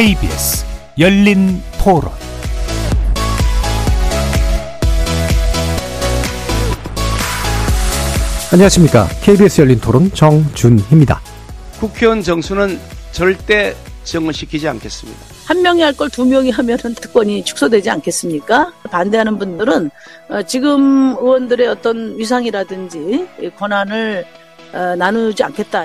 KBS 열린 토론 안녕하십니까. KBS 열린 토론 정준희입니다. 국회의원 정수는 절대 정원시키지 않겠습니다. 한 명이 할 걸 두 명이 하면은 특권이 축소되지 않겠습니까? 반대하는 분들은 어, 지금 의원들의 어떤 위상이라든지 권한을 어, 나누지 않겠다.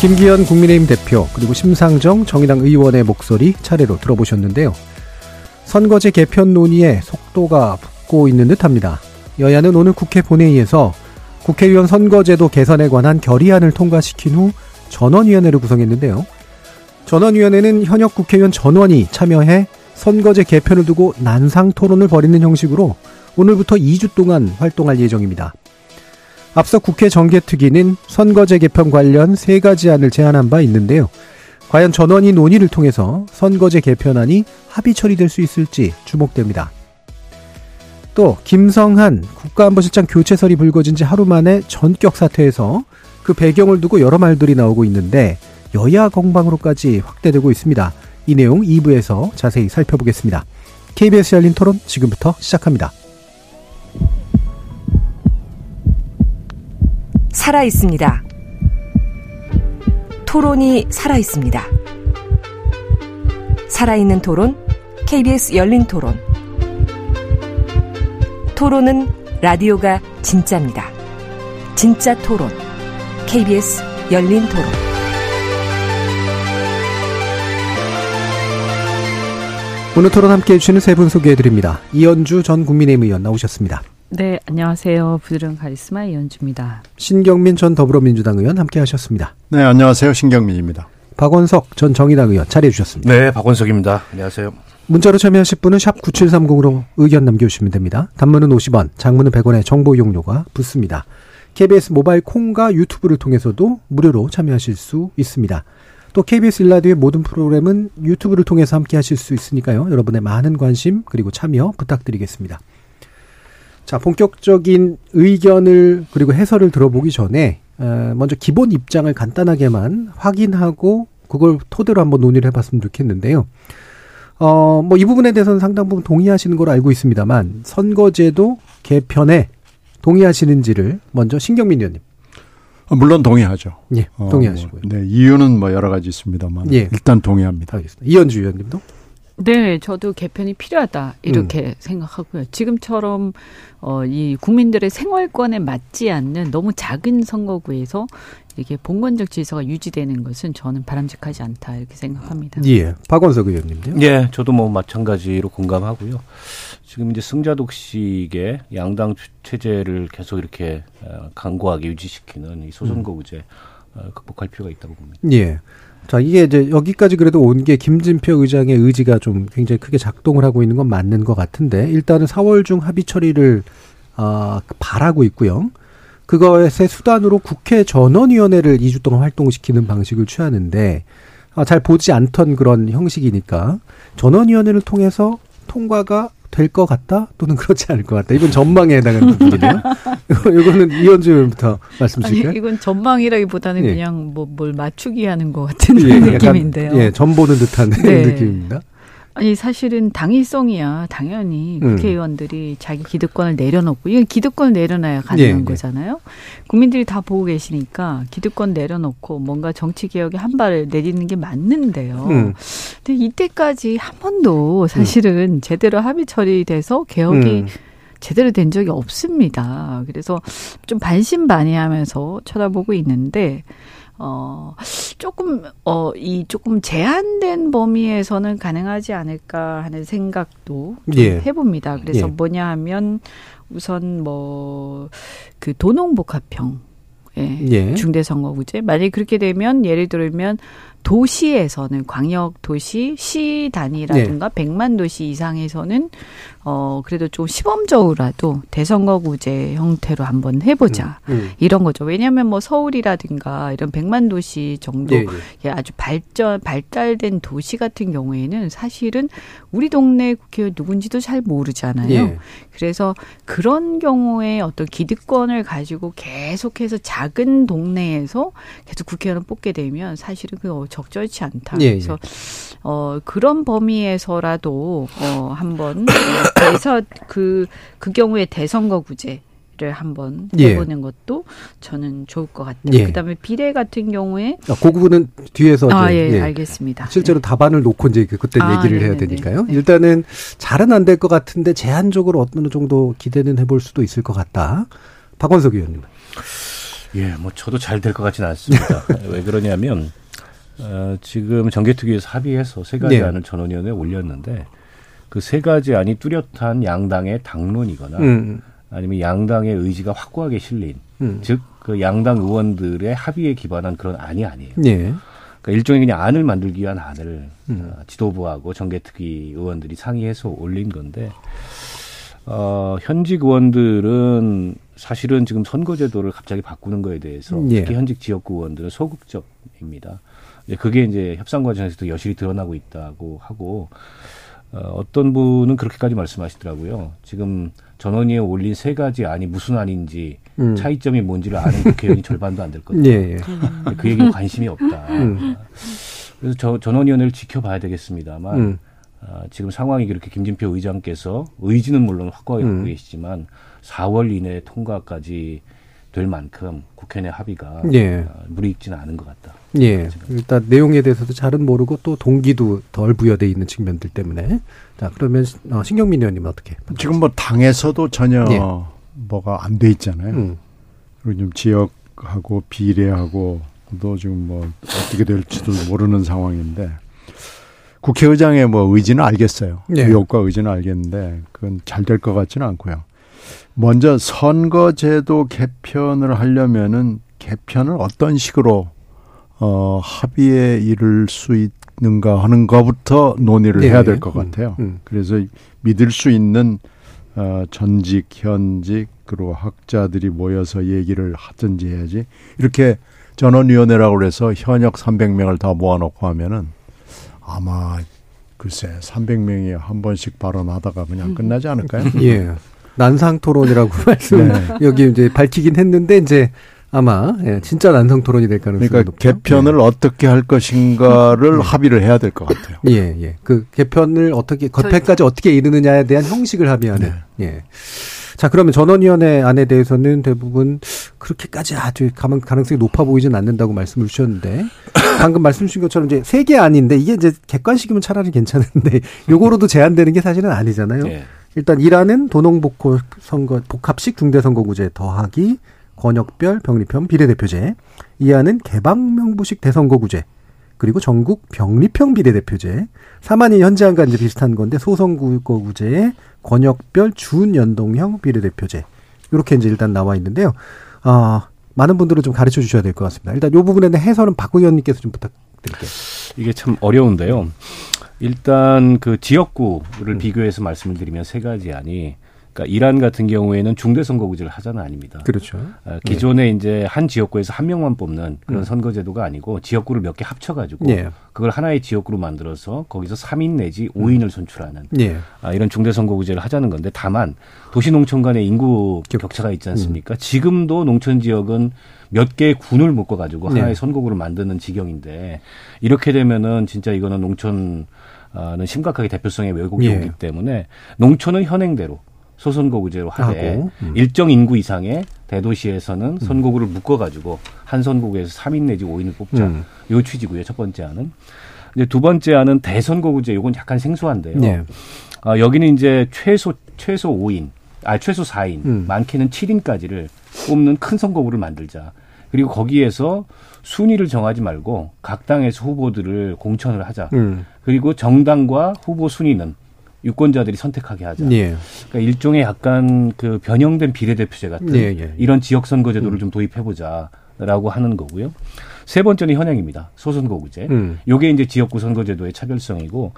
김기현 국민의힘 대표 그리고 심상정 정의당 의원의 목소리 차례로 들어보셨는데요. 선거제 개편 논의에 속도가 붙고 있는 듯합니다. 여야는 오늘 국회 본회의에서 국회의원 선거제도 개선에 관한 결의안을 통과시킨 후 전원위원회를 구성했는데요. 전원위원회는 현역 국회의원 전원이 참여해 선거제 개편을 두고 난상 토론을 벌이는 형식으로 오늘부터 2주 동안 활동할 예정입니다. 앞서 국회 정개특위는 선거제 개편 관련 세 가지 안을 제안한 바 있는데요. 과연 전원이 논의를 통해서 선거제 개편안이 합의 처리될 수 있을지 주목됩니다. 또 김성한 국가안보실장 교체설이 불거진 지 하루 만에 전격 사퇴해서 그 배경을 두고 여러 말들이 나오고 있는데 여야 공방으로까지 확대되고 있습니다. 이 내용 2부에서 자세히 살펴보겠습니다. KBS 열린 토론 지금부터 시작합니다. 살아 있습니다. 토론이 살아 있습니다. 살아있는 토론, KBS 열린 토론. 토론은 라디오가 진짜입니다. 진짜 토론, KBS 열린 토론. 오늘 토론 함께 해주시는 세 분 소개해드립니다. 이현주 전 국민의힘 의원 나오셨습니다. 네, 안녕하세요. 부드러운 카리스마 이현주입니다. 신경민 전 더불어민주당 의원 함께 하셨습니다. 네, 안녕하세요. 신경민입니다. 박원석 전 정의당 의원 자리해 주셨습니다. 네, 박원석입니다. 안녕하세요. 문자로 참여하실 분은 샵 9730으로 의견 남겨주시면 됩니다. 단문은 50원, 장문은 100원의 정보 이용료가 붙습니다. KBS 모바일 콩과 유튜브를 통해서도 무료로 참여하실 수 있습니다. 또 KBS 일라디오의 모든 프로그램은 유튜브를 통해서 함께 하실 수 있으니까요. 여러분의 많은 관심 그리고 참여 부탁드리겠습니다. 자, 본격적인 의견을 그리고 해설을 들어보기 전에 어, 먼저 기본 입장을 간단하게만 확인하고 그걸 토대로 한번 논의를 해봤으면 좋겠는데요. 어, 뭐 이 부분에 대해서는 상당 부분 동의하시는 걸로 알고 있습니다만 선거제도 개편에 동의하시는지를 먼저 신경민 의원님. 어, 물론 동의하죠. 예, 동의하시고요. 어, 네, 이유는 뭐 여러 가지 있습니다만 예. 일단 동의합니다. 알겠습니다. 이현주 의원님도? 네, 저도 개편이 필요하다 이렇게 음. 생각하고요. 지금처럼 어, 이 국민들의 생활권에 맞지 않는 너무 작은 선거구에서 이게 봉건적 질서가 유지되는 것은 저는 바람직하지 않다 이렇게 생각합니다. 예, 박원석 의원님도요? 예, 저도 뭐 마찬가지로 공감하고요. 지금 이제 승자 독식의 양당 체제를 계속 이렇게 어, 강고하게 유지시키는 이 소선거구제 음. 극복할 필요가 있다고 봅니다. 예. 자, 이게 이제 여기까지 그래도 온 게 김진표 의장의 의지가 좀 굉장히 크게 작동을 하고 있는 건 맞는 것 같은데 일단은 4월 중 합의 처리를 어, 바라고 있고요. 그것의 수단으로 국회 전원위원회를 2주 동안 활동시키는 방식을 취하는데 아, 잘 보지 않던 그런 형식이니까 전원위원회를 통해서 통과가 될 것 같다 또는 그렇지 않을 것 같다. 이건 전망에 해당하는 부분이네요. 이거는 이현주 의원부터 말씀 주실까요? 이건 전망이라기보다는 예. 그냥 뭐 뭘 맞추기 하는 것 같은 예, 느낌인데요. 예, 전 보는 듯한 네. 느낌입니다. 아니 사실은 당위성이야 당연히 음. 국회의원들이 음. 자기 기득권을 내려놓고 이건 기득권을 내려놔야 가능한 네, 거잖아요. 네. 국민들이 다 보고 계시니까 기득권 내려놓고 뭔가 정치 개혁에 한 발을 내딛는 게 맞는데요. 음. 근데 이때까지 한 번도 사실은 음. 제대로 합의 처리돼서 개혁이 음. 제대로 된 적이 없습니다. 그래서 좀 반신반의하면서 쳐다보고 있는데 어, 조금, 어, 이 조금 제한된 범위에서는 가능하지 않을까 하는 생각도 예. 해봅니다. 그래서 예. 뭐냐 하면 우선 뭐, 그 도농복합형. 예. 예. 중대선거구제. 만약에 그렇게 되면 예를 들면 도시에서는 광역 도시 시 단위라든가 네. 100만 도시 이상에서는 어 그래도 좀 시범적으로라도 대선거구제 형태로 한번 해보자 음, 음. 이런 거죠. 왜냐하면 뭐 서울이라든가 이런 100만 도시 정도 네, 네. 아주 발전 발달된 도시 같은 경우에는 사실은 우리 동네 국회의원 누군지도 잘 모르잖아요. 네. 그래서 그런 경우에 어떤 기득권을 가지고 계속해서 작은 동네에서 계속 국회의원을 뽑게 되면 사실은 그 적절치 않다. 예, 그래서 어 그런 범위에서라도 어 한번 대선 그그 그 경우에 대선거구제 를 한번 예. 해보는 예. 것도 저는 좋을 것 같아요. 예. 그다음에 비례 같은 경우에 아, 그 부분은 뒤에서 아, 예, 예, 알겠습니다. 실제로 네. 답안을 놓고 이제 그 그때 아, 얘기를 네네네. 해야 되니까요. 네. 일단은 잘은 안 될 것 같은데 제한적으로 어느 정도 기대는 해볼 수도 있을 것 같다. 박원석 의원님. 예, 뭐 저도 잘 될 것 같지는 않습니다. 왜 그러냐면 어, 지금 정개특위에서 합의해서 세 가지 네. 안을 전원위원회에 올렸는데 그 세 가지 안이 뚜렷한 양당의 당론이거나 음. 아니면 양당의 의지가 확고하게 실린 음. 즉그 양당 의원들의 합의에 기반한 그런 안이 아니에요. 네. 그러니까 일종의 그냥 안을 만들기 위한 안을 음. 어, 지도부하고 정개특위 의원들이 상의해서 올린 건데 어, 현직 의원들은 사실은 지금 선거제도를 갑자기 바꾸는 거에 대해서 예. 특히 현직 지역구 의원들은 소극적입니다. 그게 이제 협상 과정에서도 여실히 드러나고 있다고 하고 어, 어떤 분은 그렇게까지 말씀하시더라고요. 지금 전원위에 올린 세 가지 안이 무슨 안인지 음. 차이점이 뭔지를 아는 국회의원이 절반도 안 될 거다. 예, 예. 그 얘기에 관심이 없다. 음. 그래서 저 전원위원회를 지켜봐야 되겠습니다만 음. 어, 지금 상황이 그렇게 김진표 의장께서 의지는 물론 확고하게 갖고 음. 계시지만 4월 이내 통과까지 될 만큼 국회 내 합의가 예. 어, 무리익지는 않은 것 같다. 예. 일단 내용에 대해서도 잘은 모르고 또 동기도 덜 부여돼 있는 측면들 때문에 자 그러면 어, 신경민 의원님 어떻게? 지금 뭐 당에서도 전혀 예. 뭐가 안 돼 있잖아요. 음. 그리고 좀 지역하고 비례하고 또 지금 뭐 어떻게 될지도 모르는 상황인데 국회의장의 뭐 의지는 알겠어요. 예. 의혹과 의지는 알겠는데 그건 잘 될 것 같지는 않고요. 먼저 선거제도 개편을 하려면은 개편을 어떤 식으로 어 합의에 이를 수 있는가 하는 것부터 논의를 네. 해야 될 것 같아요. 음, 음. 그래서 믿을 수 있는 어 전직 현직 그리고 학자들이 모여서 얘기를 하든지 해야지 이렇게 전원위원회라고 그래서 현역 300명을 다 모아놓고 하면은 아마 글쎄 300명이 한 번씩 발언하다가 그냥 끝나지 않을까요? 예. 난상 토론이라고 말씀 네. 여기 이제 밝히긴 했는데 이제 아마 예, 진짜 난상 토론이 될 가능성이 그러니까 높죠. 개편을 네. 어떻게 할 것인가를 네. 합의를 해야 될 것 같아요. 예, 예. 그 개편을 어떻게 겉에까지 어떻게 이르느냐에 대한 형식을 합의하는. 네. 예. 자, 그러면 전원위원회 안에 대해서는 대부분 그렇게까지 아주 가능성이 높아 보이진 않는다고 말씀을 주셨는데, 방금 말씀 주신 것처럼 이제 세 개 아닌데, 이게 이제 객관식이면 차라리 괜찮은데, 요거로도 제한되는 게 사실은 아니잖아요. 네. 일단 1안은 도농복합 선거 복합식 중대선거구제 더하기 권역별 병립형 비례대표제. 2안은 개방명부식 대선거구제. 그리고 전국 병립형 비례대표제. 3안이 현재안과 이제 비슷한 건데 소선거구제에 권역별 준연동형 비례대표제. 이렇게 이제 일단 나와 있는데요. 아, 많은 분들은 좀 가르쳐 주셔야 될 것 같습니다. 일단 이 부분에 대한 해설은 박 의원님께서 좀 부탁드릴게요. 이게 참 어려운데요. 일단 그 지역구를 음. 비교해서 말씀을 드리면 세 가지 아니 그러니까 이란 같은 경우에는 중대 선거구제를 하자는 아닙니다. 그렇죠. 아, 기존에 네. 이제 한 지역구에서 한 명만 뽑는 그런 음. 선거제도가 아니고 지역구를 몇 개 합쳐가지고 네. 그걸 하나의 지역구로 만들어서 거기서 3인 내지 5인을 음. 선출하는 네. 아, 이런 중대 선거구제를 하자는 건데 다만 도시 농촌 간의 인구 격차가 있지 않습니까? 음. 지금도 농촌 지역은 몇 개의 군을 묶어가지고 네. 하나의 선거구를 만드는 지경인데 이렇게 되면은 진짜 이거는 농촌 는 심각하게 대표성의 왜곡이 예. 오기 때문에 농촌은 현행대로 소선거구제로 하되 음. 일정 인구 이상의 대도시에서는 음. 선거구를 묶어가지고 한 선거구에서 3인 내지 5인을 뽑자. 음. 요 취지고요. 첫 번째 안은. 이제 두 번째 안은 대선거구제. 요건 약간 생소한데요. 예. 아, 여기는 이제 최소 최소 5인, 아 최소 4인, 음. 많게는 7인까지를 뽑는 큰 선거구를 만들자. 그리고 거기에서 순위를 정하지 말고 각 당에서 후보들을 공천을 하자. 음. 그리고 정당과 후보 순위는 유권자들이 선택하게 하자. 예. 그러니까 일종의 약간 그 변형된 비례대표제 같은 예, 예. 이런 지역 선거 제도를 음. 좀 도입해 보자. 라고 하는 거고요. 세 번째는 현행입니다. 소선거구제. 음. 요게 이제 지역구 선거제도의 차별성이고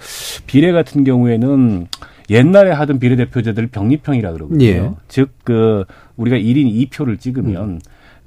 비례 같은 경우에는 옛날에 하던 비례대표제들 병립형이라 그러거든요. 예. 즉그 우리가 1인 2표를 찍으면 음.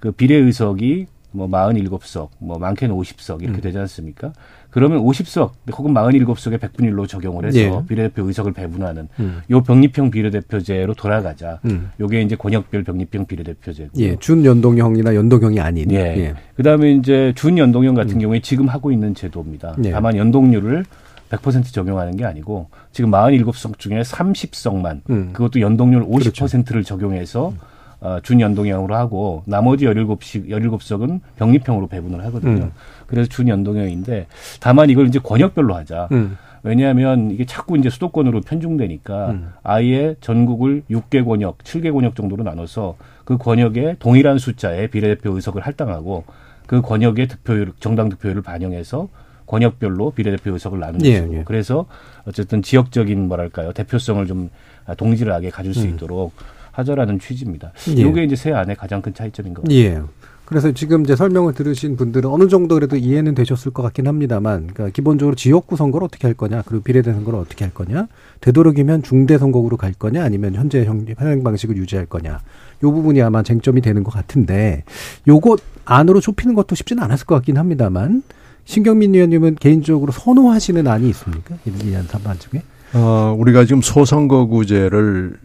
그 비례 의석이 뭐 47석, 뭐 많게는 50석 이렇게 음. 되지 않습니까? 그러면 50석 혹은 47석의 100분 1로 적용을 해서 예. 비례대표 의석을 배분하는 음. 요 병립형 비례대표제로 돌아가자. 음. 요게 이제 권역별 병립형 비례대표제고. 예, 준연동형이나 연동형이 아닌. 예. 예. 그다음에 이제 준연동형 같은 음. 경우에 지금 하고 있는 제도입니다. 예. 다만 연동률을 100% 적용하는 게 아니고 지금 47석 중에 30석만 음. 그것도 연동률 50%를 그렇죠. 적용해서 음. 어, 준연동형으로 하고 나머지 17씩 17석은 병립형으로 배분을 하거든요. 음. 그래서 준연동형인데 다만 이걸 이제 권역별로 하자. 음. 왜냐하면 이게 자꾸 이제 수도권으로 편중되니까 음. 아예 전국을 6개 권역, 7개 권역 정도로 나눠서 그 권역에 동일한 숫자의 비례대표 의석을 할당하고 그 권역의 득표율, 정당 득표율을 반영해서 권역별로 비례대표 의석을 나누는 예, 예. 그래서 어쨌든 지역적인 뭐랄까요 대표성을 좀 동질하게 가질 수 음. 있도록 하자라는 취지입니다. 예. 이게 이제 새 안의 가장 큰 차이점인 것 같습니다. 예. 그래서 지금 이제 설명을 들으신 분들은 어느 정도 그래도 이해는 되셨을 것 같긴 합니다만, 그러니까 기본적으로 지역구 선거를 어떻게 할 거냐, 그리고 비례대 선거를 어떻게 할 거냐, 되도록이면 중대 선거구로 갈 거냐, 아니면 현재 현행 방식을 유지할 거냐, 요 부분이 아마 쟁점이 되는 것 같은데, 요것 안으로 좁히는 것도 쉽지는 않았을 것 같긴 합니다만, 신경민 의원님은 개인적으로 선호하시는 안이 있습니까? 이안 3반 중에? 어, 우리가 지금 소선거구제를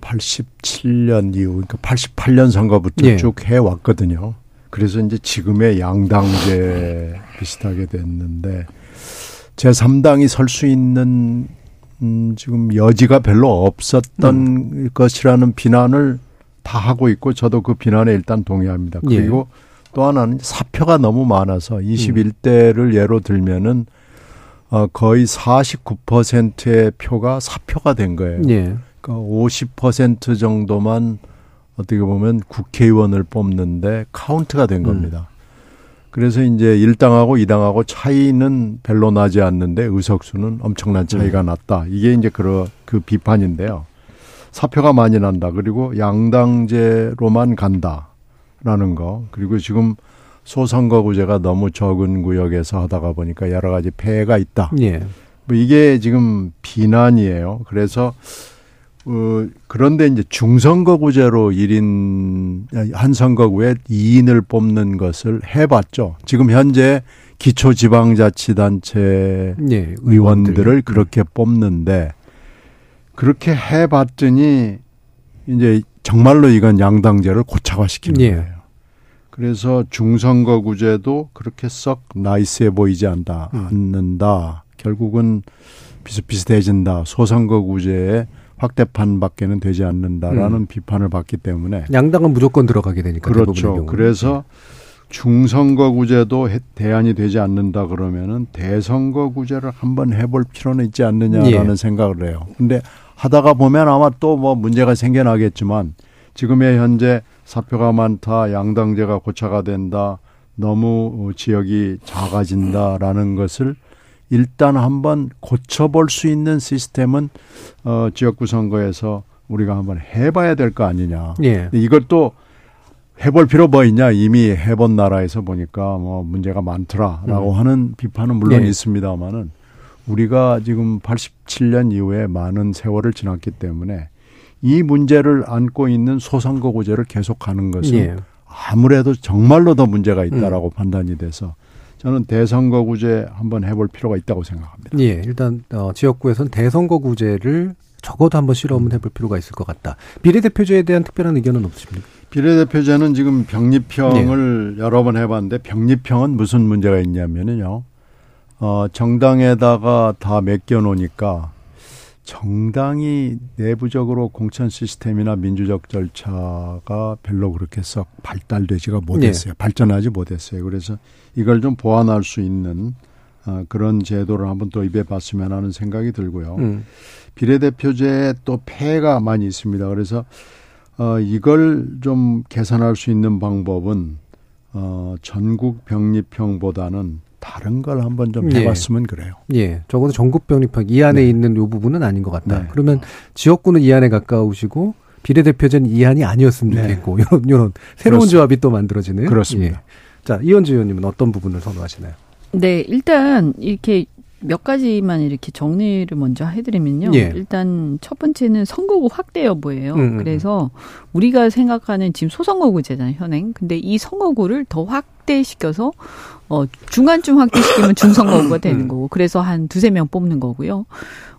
87년 이후, 그러니까 88년 선거부터 예. 쭉 해왔거든요. 그래서 이제 지금의 양당제 비슷하게 됐는데 제3당이 설 수 있는 음, 지금 여지가 별로 없었던 음. 것이라는 비난을 다 하고 있고 저도 그 비난에 일단 동의합니다. 예. 그리고 예. 또 하나는 사표가 너무 많아서 21대를 음. 예로 들면은 어, 거의 49%의 표가 사표가 된 거예요. 예. 그러니까 50% 정도만 어떻게 보면 국회의원을 뽑는데 카운트가 된 음. 겁니다. 음. 그래서 이제 1당하고 2당하고 차이는 별로 나지 않는데 의석수는 엄청난 차이가 음. 났다. 이게 이제 그, 그 비판인데요. 사표가 많이 난다. 그리고 양당제로만 간다라는 거. 그리고 지금 소선거구제가 너무 적은 구역에서 하다가 보니까 여러 가지 폐해가 있다. 예. 뭐 이게 지금 비난이에요. 그래서 어, 그런데 이제 중선거구제로 1인, 한 선거구에 2인을 뽑는 것을 해봤죠. 지금 현재 기초지방자치단체 네, 의원들을 그렇게 뽑는데 그렇게 해봤더니 이제 정말로 이건 양당제를 고착화시키는 네. 거예요. 그래서 중선거구제도 그렇게 썩 나이스해 보이지 않다, 음. 않는다. 결국은 비슷비슷해진다. 소선거구제에 확대판밖에는 되지 않는다라는 음. 비판을 받기 때문에 양당은 무조건 들어가게 되니까 그렇죠. 그래서 중선거구제도 대안이 되지 않는다 그러면은 대선거구제를 한번 해볼 필요는 있지 않느냐라는 예. 생각을 해요. 근데 하다가 보면 아마 또 뭐 문제가 생겨나겠지만 지금의 현재 사표가 많다, 양당제가 고차가 된다, 너무 지역이 작아진다라는 것을 일단 한번 고쳐볼 수 있는 시스템은 어, 지역구 선거에서 우리가 한번 해봐야 될 거 아니냐. 예. 이것도 해볼 필요 뭐 있냐 이미 해본 나라에서 보니까 뭐 문제가 많더라라고 음. 하는 비판은 물론 예. 있습니다만은 우리가 지금 87년 이후에 많은 세월을 지났기 때문에 이 문제를 안고 있는 소선거구제를 계속하는 것은 예. 아무래도 정말로 더 문제가 있다라고 음. 판단이 돼서 저는 대선거구제 한번 해볼 필요가 있다고 생각합니다. 예, 일단 어, 지역구에서는 대선거구제를 적어도 한번 실험은 해볼 필요가 있을 것 같다. 비례대표제에 대한 특별한 의견은 없으십니까? 비례대표제는 지금 병립형을 예. 여러 번 해봤는데 병립형은 무슨 문제가 있냐면요. 어, 정당에다가 다 맡겨놓으니까 정당이 내부적으로 공천 시스템이나 민주적 절차가 별로 그렇게 썩 발달되지가 못했어요. 네. 발전하지 못했어요. 그래서 이걸 좀 보완할 수 있는 어, 그런 제도를 한번 도입해 봤으면 하는 생각이 들고요. 음. 비례대표제에 또 폐해가 많이 있습니다. 그래서 어, 이걸 좀 개선할 수 있는 방법은 어, 전국 병립형보다는 다른 걸 한번 좀 예. 해봤으면 예. 그래요. 예, 적어도 전국 병립형 이 안에 네. 있는 요 부분은 아닌 것 같다. 네. 그러면 지역구는 이 안에 가까우시고 비례대표제는 이한이 아니었으면 네. 좋겠고 이런 이런 새로운 그렇습니다. 조합이 또 만들어지는 그렇습니다. 예. 자 이현주 의원님은 어떤 부분을 선호하시나요? 네, 일단 이렇게 몇 가지만 이렇게 정리를 먼저 해드리면요. 예. 일단 첫 번째는 선거구 확대 여부예요. 음, 음, 음. 그래서 우리가 생각하는 지금 소선거구제잖아요, 현행. 근데 이 선거구를 더 확대시켜서 어 중간쯤 확대시키면 중선거구가 되는 음. 거고, 그래서 한 두세 명 뽑는 거고요.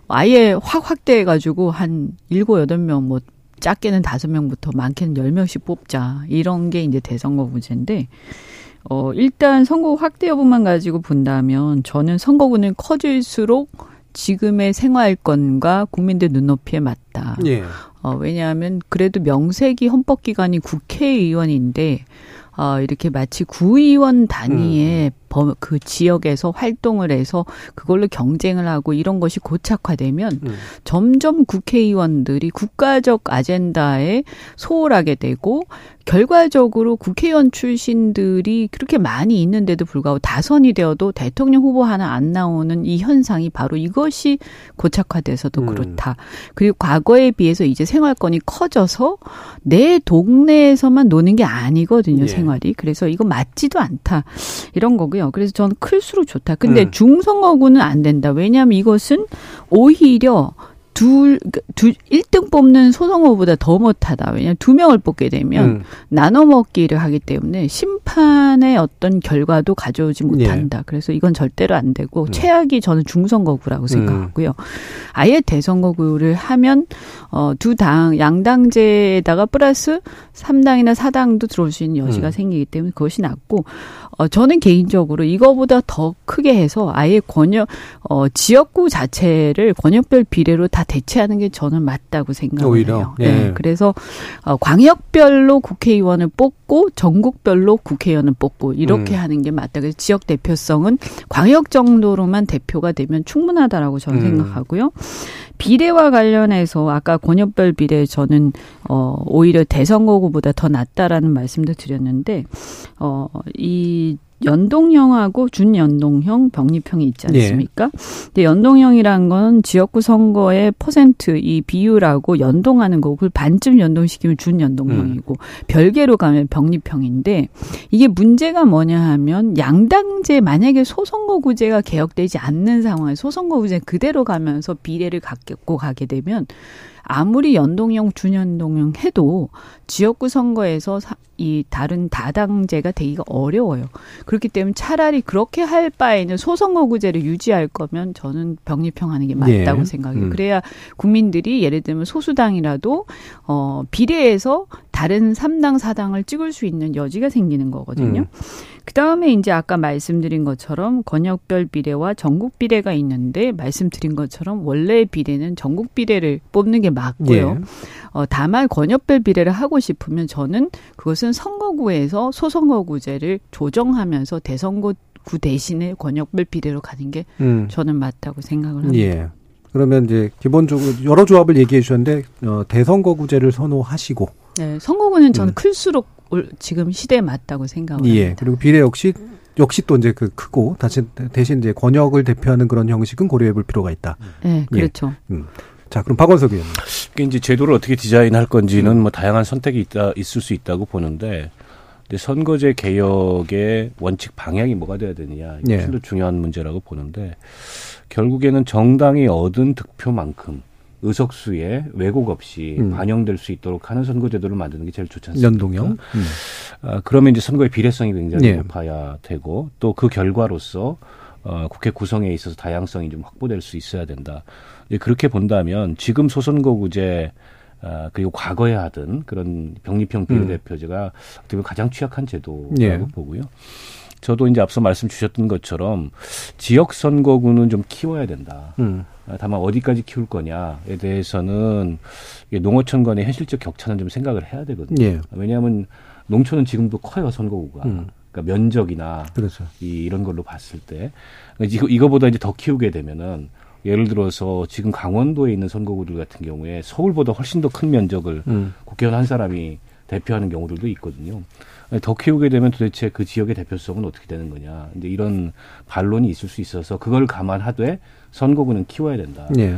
아예 확 확대해가지고 한 일곱 여덟 명 뭐 작게는 다섯 명부터 많게는 열 명씩 뽑자 이런 게 이제 대선거구제인데. 어, 일단 선거 확대 여부만 가지고 본다면 저는 선거구는 커질수록 지금의 생활권과 국민들 눈높이에 맞다. 예. 어, 왜냐하면 그래도 명색이 헌법기관이 국회의원인데 어, 이렇게 마치 구의원 단위의 음. 범, 그 지역에서 활동을 해서 그걸로 경쟁을 하고 이런 것이 고착화되면 음. 점점 국회의원들이 국가적 아젠다에 소홀하게 되고 결과적으로 국회의원 출신들이 그렇게 많이 있는데도 불구하고 다선이 되어도 대통령 후보 하나 안 나오는 이 현상이 바로 이것이 고착화돼서도 음. 그렇다. 그리고 과거에 비해서 이제 생활권이 커져서 내 동네에서만 노는 게 아니거든요, 예. 생활이. 그래서 이거 맞지도 않다. 이런 거고요. 그래서 저는 클수록 좋다. 근데 음. 중선거구는 안 된다. 왜냐하면 이것은 오히려 둘, 그, 두, 1등 뽑는 소송 후보다 더 못하다. 왜냐면 두 명을 뽑게 되면 음. 나눠 먹기를 하기 때문에 심판의 어떤 결과도 가져오지 못한다. 예. 그래서 이건 절대로 안 되고 음. 최악이 저는 중선거구라고 음. 생각하고요. 음. 아예 대선거구를 하면 어, 두 당, 양당제에다가 플러스 3당이나 4당도 들어올 수 있는 여지가 음. 생기기 때문에 그것이 낫고 어, 저는 개인적으로 이거보다 더 크게 해서 아예 권역, 어, 지역구 자체를 권역별 비례로 다 대체하는 게 저는 맞다고 생각을 오히려? 해요. 예. 네. 그래서, 어, 광역별로 국회의원을 뽑고 전국별로 국회의원을 뽑고 이렇게 음. 하는 게 맞다. 그래서 지역 대표성은 광역 정도로만 대표가 되면 충분하다라고 저는 음. 생각하고요. 비례와 관련해서 아까 권역별 비례 저는 어 오히려 대선거구보다 더 낫다라는 말씀도 드렸는데 어이 연동형하고 준연동형 병립형이 있지 예. 않습니까? 예. 근데 연동형이란 건 지역구 선거의 퍼센트 이 비율하고 연동하는 거고 그걸 반쯤 연동시키면 준연동형이고 음. 별개로 가면 병립형인데 이게 문제가 뭐냐 하면 양당제 만약에 소선거구제가 개혁되지 않는 상황에 소선거구제 그대로 가면서 비례를 갖고 가게 되면 아무리 연동형, 준연동형 해도 지역구 선거에서 이 다른 다당제가 되기가 어려워요. 그렇기 때문에 차라리 그렇게 할 바에는 소선거구제를 유지할 거면 저는 병립형하는 게 맞다고 예. 생각해요. 음. 그래야 국민들이 예를 들면 소수당이라도 어 비례해서 다른 3당, 4당을 찍을 수 있는 여지가 생기는 거거든요. 음. 그 다음에 이제 아까 말씀드린 것처럼 권역별 비례와 전국 비례가 있는데 말씀드린 것처럼 원래 비례는 전국 비례를 뽑는 게 맞고요. 예. 어, 다만 권역별 비례를 하고 싶으면 저는 그것은 선거구에서 소선거구제를 조정하면서 대선구 대신에 권역별 비례로 가는 게 음. 저는 맞다고 생각을 합니다. 예. 그러면 이제 기본적으로 여러 조합을 얘기해 주셨는데 어, 대선거구제를 선호하시고 네, 선거구는 저는 음. 클수록 지금 시대에 맞다고 생각합니다. 예. 그리고 비례 역시 역시 또 이제 그 크고 다시 대신 이제 권역을 대표하는 그런 형식은 고려해 볼 필요가 있다. 네, 그렇죠. 예. 음. 자, 그럼 박원석 의원님. 이게 이제 제도를 어떻게 디자인할 건지는 음. 뭐 다양한 선택이 있다 있을 수 있다고 보는데 근데 선거제 개혁의 원칙 방향이 뭐가 돼야 되느냐 이게 예. 중요한 문제라고 보는데 결국에는 정당이 얻은 득표만큼 의석수에 왜곡 없이 음. 반영될 수 있도록 하는 선거제도를 만드는 게 제일 좋지 않습니까? 연동형. 음. 아, 그러면 이제 선거의 비례성이 굉장히 네. 높아야 되고 또 그 결과로서 어, 국회 구성에 있어서 다양성이 좀 확보될 수 있어야 된다. 이제 그렇게 본다면 지금 소선거구제 아, 그리고 과거에 하던 그런 병립형 비례대표제가 음. 어떻게 보면 가장 취약한 제도라고 네. 보고요. 저도 이제 앞서 말씀 주셨던 것처럼 지역 선거구는 좀 키워야 된다. 음. 아, 다만 어디까지 키울 거냐에 대해서는 농어촌 간의 현실적 격차는 좀 생각을 해야 되거든요. 예. 왜냐하면 농촌은 지금도 커요 선거구가. 음. 그러니까 면적이나 그렇죠. 이, 이런 걸로 봤을 때 이거 이거보다 이제 더 키우게 되면은 예를 들어서 지금 강원도에 있는 선거구들 같은 경우에 서울보다 훨씬 더 큰 면적을 음. 국회의원 한 사람이 대표하는 경우들도 있거든요. 더 키우게 되면 도대체 그 지역의 대표성은 어떻게 되는 거냐. 이제 이런 반론이 있을 수 있어서 그걸 감안하되 선거구는 키워야 된다. 예.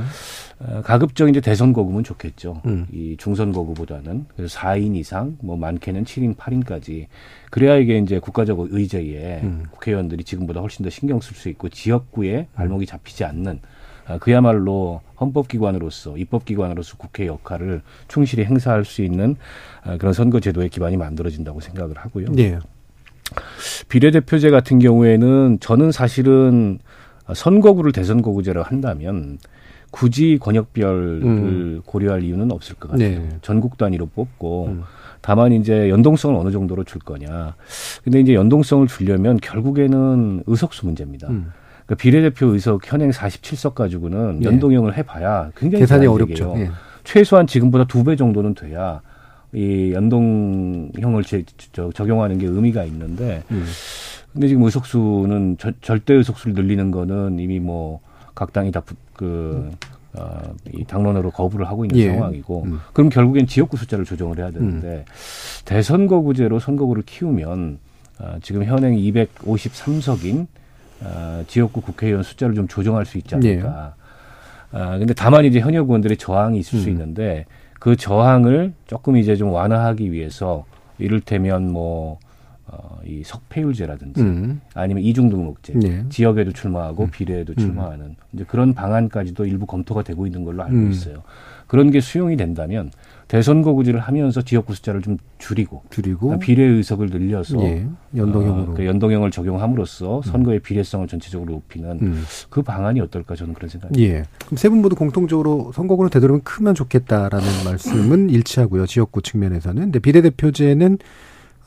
어, 가급적 이제 대선 거구면 좋겠죠. 음. 이 중선 거구보다는 그래서 4인 이상, 뭐 많게는 7인, 8인까지 그래야 이게 이제 국가적 의제에 음. 국회의원들이 지금보다 훨씬 더 신경 쓸 수 있고 지역구에 발목이 잡히지 않는 아, 그야말로 헌법기관으로서 입법기관으로서 국회 역할을 충실히 행사할 수 있는 아, 그런 선거제도의 기반이 만들어진다고 생각을 하고요. 네. 비례대표제 같은 경우에는 저는 사실은 선거구를 대선거구제로 한다면 굳이 권역별을 음. 고려할 이유는 없을 것 같아요. 네. 전국 단위로 뽑고 음. 다만 이제 연동성을 어느 정도로 줄 거냐. 근데 이제 연동성을 주려면 결국에는 의석수 문제입니다. 음. 그러니까 비례대표 의석 현행 47석 가지고는 네. 연동형을 해봐야 굉장히 계산이 어렵죠. 예. 최소한 지금보다 두 배 정도는 돼야 이 연동형을 제, 저, 적용하는 게 의미가 있는데 음. 근데 지금 의석수는 저, 절대 의석수를 늘리는 거는 이미 뭐 각 당이 다그 음. 어, 이 당론으로 거부를 하고 있는 예. 상황이고 음. 그럼 결국엔 지역구 숫자를 조정을 해야 되는데 음. 대선거구제로 선거구를 키우면 어, 지금 현행 253석인 어, 지역구 국회의원 숫자를 좀 조정할 수 있지 않을까. 네. 아, 근데 다만 이제 현역 의원들의 저항이 있을 음. 수 있는데 그 저항을 조금 이제 좀 완화하기 위해서 이를테면 뭐 어, 이 석패율제라든지 음. 아니면 이중등록제 네. 지역에도 출마하고 음. 비례에도 음. 출마하는 이제 그런 방안까지도 일부 검토가 되고 있는 걸로 알고 음. 있어요. 그런 게 수용이 된다면 대선거구제를 하면서 지역구 숫자를 좀 줄이고, 줄이고 비례 의석을 늘려서 예, 연동형으로 어, 그 연동형을 적용함으로써 음. 선거의 비례성을 전체적으로 높이는 음. 그 방안이 어떨까 저는 그런 생각입니다. 예. 그럼 세 분 모두 공통적으로 선거구는 되도록이면 크면 좋겠다라는 말씀은 일치하고요. 지역구 측면에서는. 근데 비례대표제는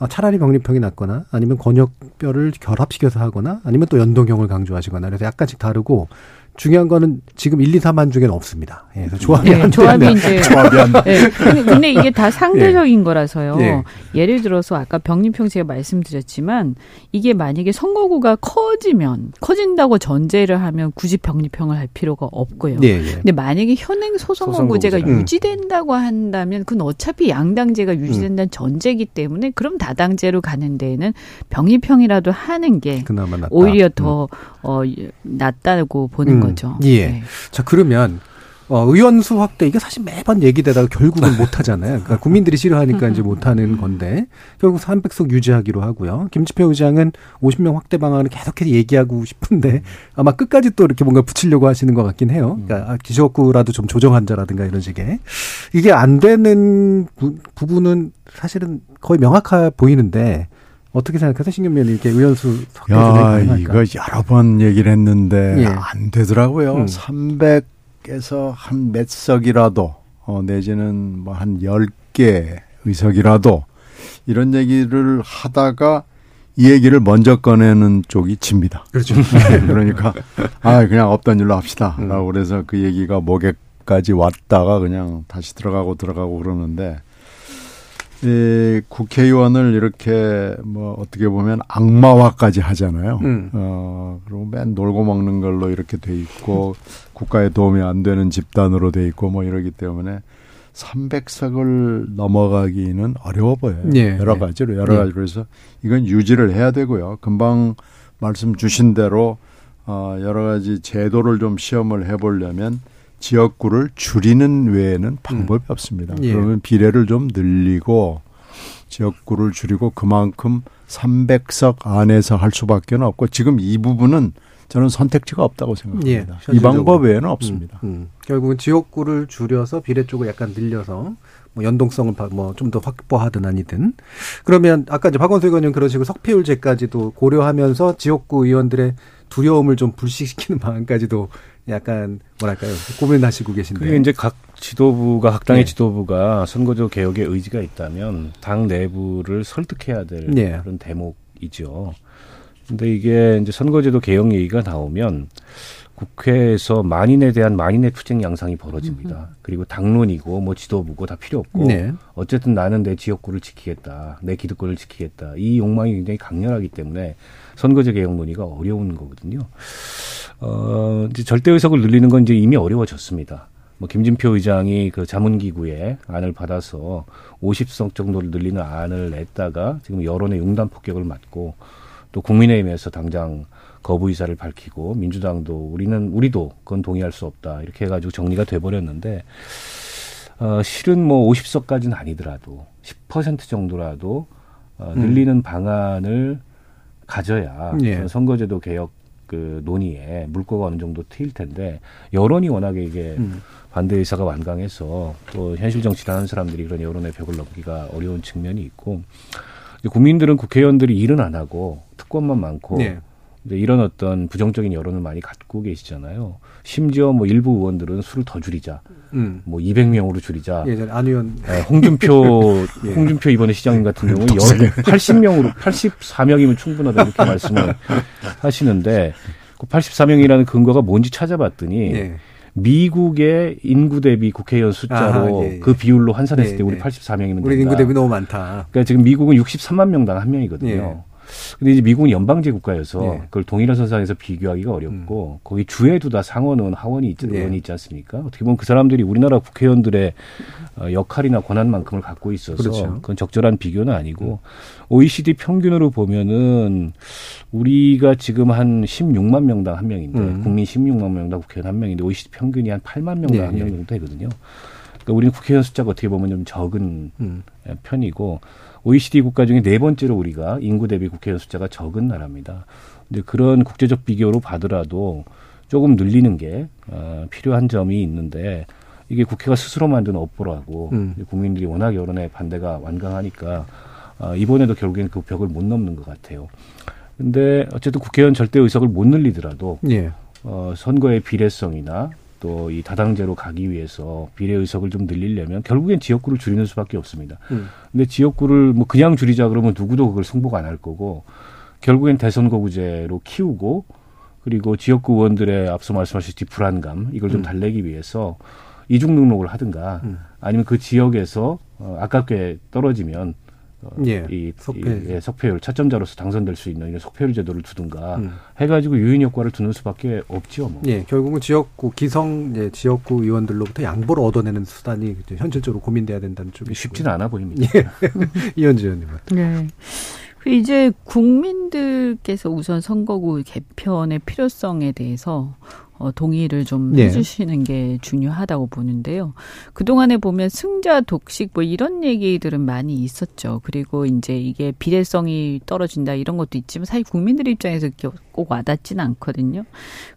어, 차라리 병립형이 낫거나 아니면 권역별을 결합시켜서 하거나 아니면 또 연동형을 강조하시거나 그래서 약간씩 다르고 중요한 거는 지금 1, 2, 3안 중에는 없습니다. 예, 그래서 조합이 네, 안 조합이 이제 조합이 안 네. 근데 이게 다 상대적인 네. 거라서요. 네. 예를 들어서 아까 병립형 제가 말씀드렸지만 이게 만약에 선거구가 커지면 커진다고 전제를 하면 굳이 병립형을 할 필요가 없고요. 네, 네. 근데 만약에 현행 소선거구제가 음. 유지된다고 한다면 그건 어차피 양당제가 유지된다는 음. 전제이기 때문에 그럼 다당제로 가는 데에는 병립형이라도 하는 게 오히려 더 음. 어, 낫다고 보는 음. 거죠. 예. 네. 자, 그러면 어, 의원 수 확대 이게 사실 매번 얘기되다가 결국은 못 하잖아요. 그러니까 국민들이 싫어하니까 이제 못 하는 건데 결국 300석 유지하기로 하고요. 김치표 의장은 50명 확대 방안을 계속해서 얘기하고 싶은데 아마 끝까지 또 이렇게 뭔가 붙이려고 하시는 것 같긴 해요. 그러니까 아, 기적구라도 좀 조정한자라든가 이런 식의 이게 안 되는 부, 부분은 사실은 거의 명확해 보이는데 어떻게 생각하세요, 의원님? 이렇게 의원수 야, 이거 여러 번 얘기를 했는데 예. 안 되더라고요. 음. 300에서 한 몇 석이라도 어, 내지는 뭐 한 10개 의석이라도 이런 얘기를 하다가 이 얘기를 먼저 꺼내는 쪽이 집니다. 그렇죠. 그러니까 아 그냥 없던 일로 합시다라고 음. 그래서 그 얘기가 목에까지 왔다가 그냥 다시 들어가고 들어가고 그러는데 이 국회의원을 이렇게 뭐 어떻게 보면 악마화까지 하잖아요. 음. 어, 그리고 맨 놀고 먹는 걸로 이렇게 돼 있고 국가에 도움이 안 되는 집단으로 돼 있고 뭐 이러기 때문에 300석을 넘어가기는 어려워 보여요. 예, 여러 가지로 여러 예. 가지로 그래서 이건 유지를 해야 되고요. 금방 말씀 주신 대로 어 여러 가지 제도를 좀 시험을 해 보려면 지역구를 줄이는 외에는 방법이 음. 없습니다. 예. 그러면 비례를 좀 늘리고 지역구를 줄이고 그만큼 300석 안에서 할 수밖에 없고 지금 이 부분은 저는 선택지가 없다고 생각합니다. 예, 이 방법 외에는 없습니다. 음, 음. 결국은 지역구를 줄여서 비례 쪽을 약간 늘려서 뭐 연동성을 뭐 좀 더 확보하든 아니든 그러면 아까 이제 박원순 의원님 식으로 석패율제까지도 고려하면서 지역구 의원들의 두려움을 좀 불식시키는 방안까지도 약간 뭐랄까요 고민하시고 계신데 그게 이제 각 지도부가 각 당의 네. 지도부가 선거제 개혁에 의지가 있다면 당 내부를 설득해야 될 네. 그런 대목이죠. 근데 이게 이제 선거제도 개혁 얘기가 나오면 국회에서 만인에 대한 만인의 투쟁 양상이 벌어집니다. 음흠. 그리고 당론이고 뭐 지도부고 다 필요 없고 네. 어쨌든 나는 내 지역구를 지키겠다, 내 기득권을 지키겠다 이 욕망이 굉장히 강렬하기 때문에 선거제 개혁 논의가 어려운 거거든요. 어, 이제 절대 의석을 늘리는 건 이제 이미 어려워졌습니다. 뭐 김진표 의장이 그 자문기구의 안을 받아서 50석 정도를 늘리는 안을 냈다가 지금 여론의 융단 폭격을 맞고 또 국민의힘에서 당장 거부 의사를 밝히고 민주당도 우리는 우리도 그건 동의할 수 없다 이렇게 해가지고 정리가 돼버렸는데 어, 실은 뭐 50석까지는 아니더라도 10% 정도라도 어, 늘리는 음. 방안을 가져야 예. 선거제도 개혁 그 논의에 물꼬가 어느 정도 트일 텐데 여론이 워낙에 이게 음. 반대 의사가 완강해서 또 현실 정치를 하는 사람들이 그런 여론의 벽을 넘기가 어려운 측면이 있고 국민들은 국회의원들이 일은 안 하고 특권만 많고 네. 이제 이런 어떤 부정적인 여론을 많이 갖고 계시잖아요. 심지어 뭐 일부 의원들은 술을 더 줄이자, 음. 뭐 200명으로 줄이자. 예전 안 의원. 네, 홍준표, 예. 홍준표 이번에 시장님 같은 경우 80명으로 84명이면 충분하다 이렇게 말씀을 하시는데 그 84명이라는 근거가 뭔지 찾아봤더니 예. 미국의 인구 대비 국회의원 숫자로 아, 예, 예. 그 비율로 환산했을 예, 때 우리 84명이면 된다. 우리 인구 대비 너무 많다. 그러니까 지금 미국은 63만 명당 한 명이거든요. 예. 근데 이제 미국은 연방제 국가여서 네. 그걸 동일한 선상에서 비교하기가 어렵고 음. 거기 주에 두다 상원은 하원이 있, 네. 의원이 있지 않습니까? 어떻게 보면 그 사람들이 우리나라 국회의원들의 어, 역할이나 권한만큼을 갖고 있어서 그렇죠. 그건 적절한 비교는 아니고 음. OECD 평균으로 보면은 우리가 지금 한 16만 명당 한 명인데 음. 국민 16만 명당 국회의원 한 명인데 OECD 평균이 한 8만 명당 네. 한명 정도 되거든요. 그러니까 우리는 국회의원 숫자가 어떻게 보면 좀 적은 음. 편이고 OECD 국가 중에 네 번째로 우리가 인구 대비 국회의원 숫자가 적은 나라입니다. 근데 그런 국제적 비교로 봐더라도 조금 늘리는 게 어, 필요한 점이 있는데 이게 국회가 스스로 만든 업보라고 음. 국민들이 워낙 여론의 반대가 완강하니까 어, 이번에도 결국엔 그 벽을 못 넘는 것 같아요. 근데 어쨌든 국회의원 절대 의석을 못 늘리더라도 예. 어, 선거의 비례성이나 또 이 다당제로 가기 위해서 비례 의석을 좀 늘리려면 결국엔 지역구를 줄이는 수밖에 없습니다. 음. 근데 지역구를 뭐 그냥 줄이자 그러면 누구도 그걸 승복 안 할 거고 결국엔 대선거구제로 키우고 그리고 지역구 의원들의 앞서 말씀하셨듯이 불안감 이걸 좀 음. 달래기 위해서 이중 등록을 하든가 음. 아니면 그 지역에서 어, 아깝게 떨어지면 어, 예, 이, 석패. 이 예, 석패율 차점자로서 당선될 수 있는 이런 석패율 제도를 두든가 음. 해가지고 유인 효과를 두는 수밖에 없지요. 뭐. 예, 결국은 지역구 기성 예, 지역구 의원들로부터 양보를 얻어내는 수단이 현실적으로 고민돼야 된다는 쪽이 쉽지는 않아 보입니다. 예. 이현주 의원님. 네. 그 이제 국민들께서 우선 선거구 개편의 필요성에 대해서 어, 동의를 좀 네. 해주시는 게 중요하다고 보는데요. 그동안에 보면 승자 독식 뭐 이런 얘기들은 많이 있었죠. 그리고 이제 이게 비례성이 떨어진다 이런 것도 있지만 사실 국민들 입장에서 꼭 와닿지는 않거든요.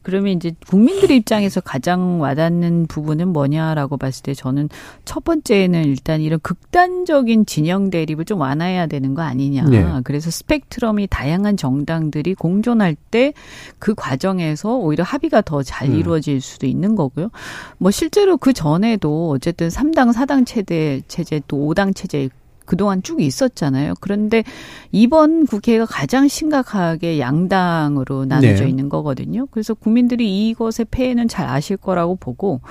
그러면 이제 국민들 입장에서 가장 와닿는 부분은 뭐냐라고 봤을 때 저는 첫 번째는 일단 이런 극단적인 진영 대립을 좀 완화해야 되는 거 아니냐. 네. 그래서 스펙트럼이 다양한 정당들이 공존할 때 그 과정에서 오히려 합의가 더잘 음. 이루어질 수도 있는 거고요. 뭐 실제로 그 전에도 어쨌든 3당 4당 체제 체제 또 5당 체제 그동안 쭉 있었잖아요. 그런데 이번 국회가 가장 심각하게 양당으로 나눠져 네. 있는 거거든요. 그래서 국민들이 이것의 폐해는 잘 아실 거라고 보고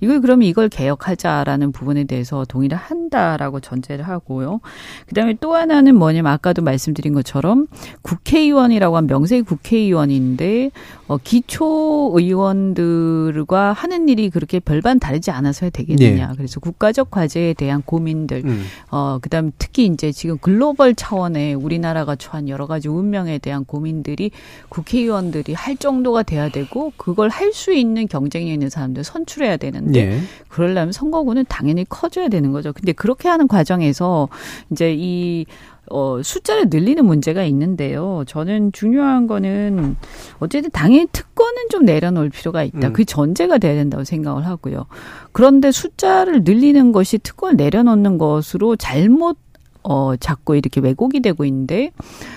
이걸 그러면 이걸 개혁하자라는 부분에 대해서 동의를 한다라고 전제를 하고요. 그다음에 또 하나는 뭐냐면 아까도 말씀드린 것처럼 국회의원이라고 한 명세 국회의원인데 어, 기초 의원들과 하는 일이 그렇게 별반 다르지 않아서 되겠느냐. 네. 그래서 국가적 과제에 대한 고민들, 음. 어, 그 다음 특히 이제 지금 글로벌 차원의 우리나라가 처한 여러 가지 운명에 대한 고민들이 국회의원들이 할 정도가 돼야 되고 그걸 할 수 있는 경쟁력 있는 사람들 선출해야 되는데 네. 그러려면 선거구는 당연히 커져야 되는 거죠. 근데 그렇게 하는 과정에서 이제 이 어, 숫자를 늘리는 문제가 있는데요. 저는 중요한 거는 어쨌든 당연히 특권은 좀 내려놓을 필요가 있다. 음. 그 전제가 돼야 된다고 생각을 하고요. 그런데 숫자를 늘리는 것이 특권을 내려놓는 것으로 잘못 어, 자꾸 이렇게 왜곡이 되고 있는데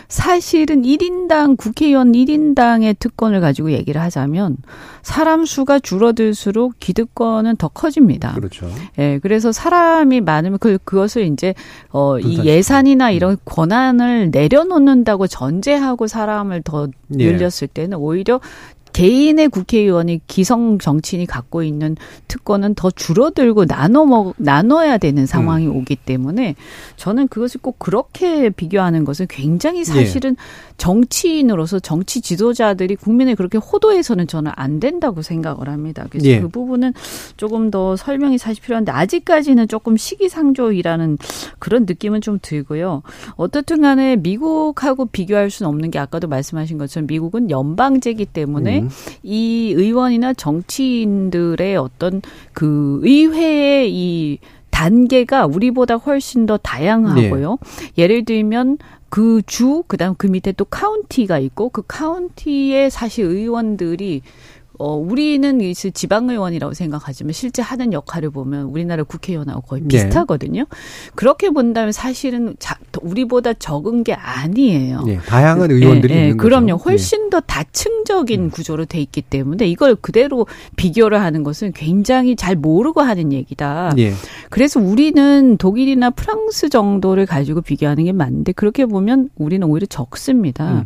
사실은 1인당 국회의원 1인당의 특권을 가지고 얘기를 하자면 사람 수가 줄어들수록 기득권은 더 커집니다. 그렇죠. 예, 그래서 사람이 많으면 그 그것을 이제 어, 이 예산이나 이런 음. 권한을 내려놓는다고 전제하고 사람을 더 예. 늘렸을 때는 오히려 개인의 국회의원이 기성 정치인이 갖고 있는 특권은 더 줄어들고 나눠 먹 나눠야 되는 상황이 음. 오기 때문에 저는 그것을 꼭 그렇게 비교하는 것은 굉장히 사실은 예. 정치인으로서 정치 지도자들이 국민을 그렇게 호도해서는 저는 안 된다고 생각을 합니다. 그래서 예. 그 부분은 조금 더 설명이 사실 필요한데 아직까지는 조금 시기상조이라는 그런 느낌은 좀 들고요. 어떻든 간에 미국하고 비교할 수는 없는 게 아까도 말씀하신 것처럼 미국은 연방제기 때문에 음. 이 의원이나 정치인들의 어떤 그 의회의 이 단계가 우리보다 훨씬 더 다양하고요. 네. 예를 들면 그 주, 그 다음 그 밑에 또 카운티가 있고 그 카운티의 사실 의원들이 어, 우리는 지방의원이라고 생각하지만 실제 하는 역할을 보면 우리나라 국회의원하고 거의 네. 비슷하거든요. 네. 그렇게 본다면 사실은 자, 우리보다 적은 게 아니에요. 네, 다양한 의원들이 네, 있는 그럼요. 거죠. 훨씬 더 다층적인 음. 구조로 돼 있기 때문에 이걸 그대로 비교를 하는 것은 굉장히 잘 모르고 하는 얘기다. 네. 그래서 우리는 독일이나 프랑스 정도를 가지고 비교하는 게 맞는데 그렇게 보면 우리는 오히려 적습니다. 음.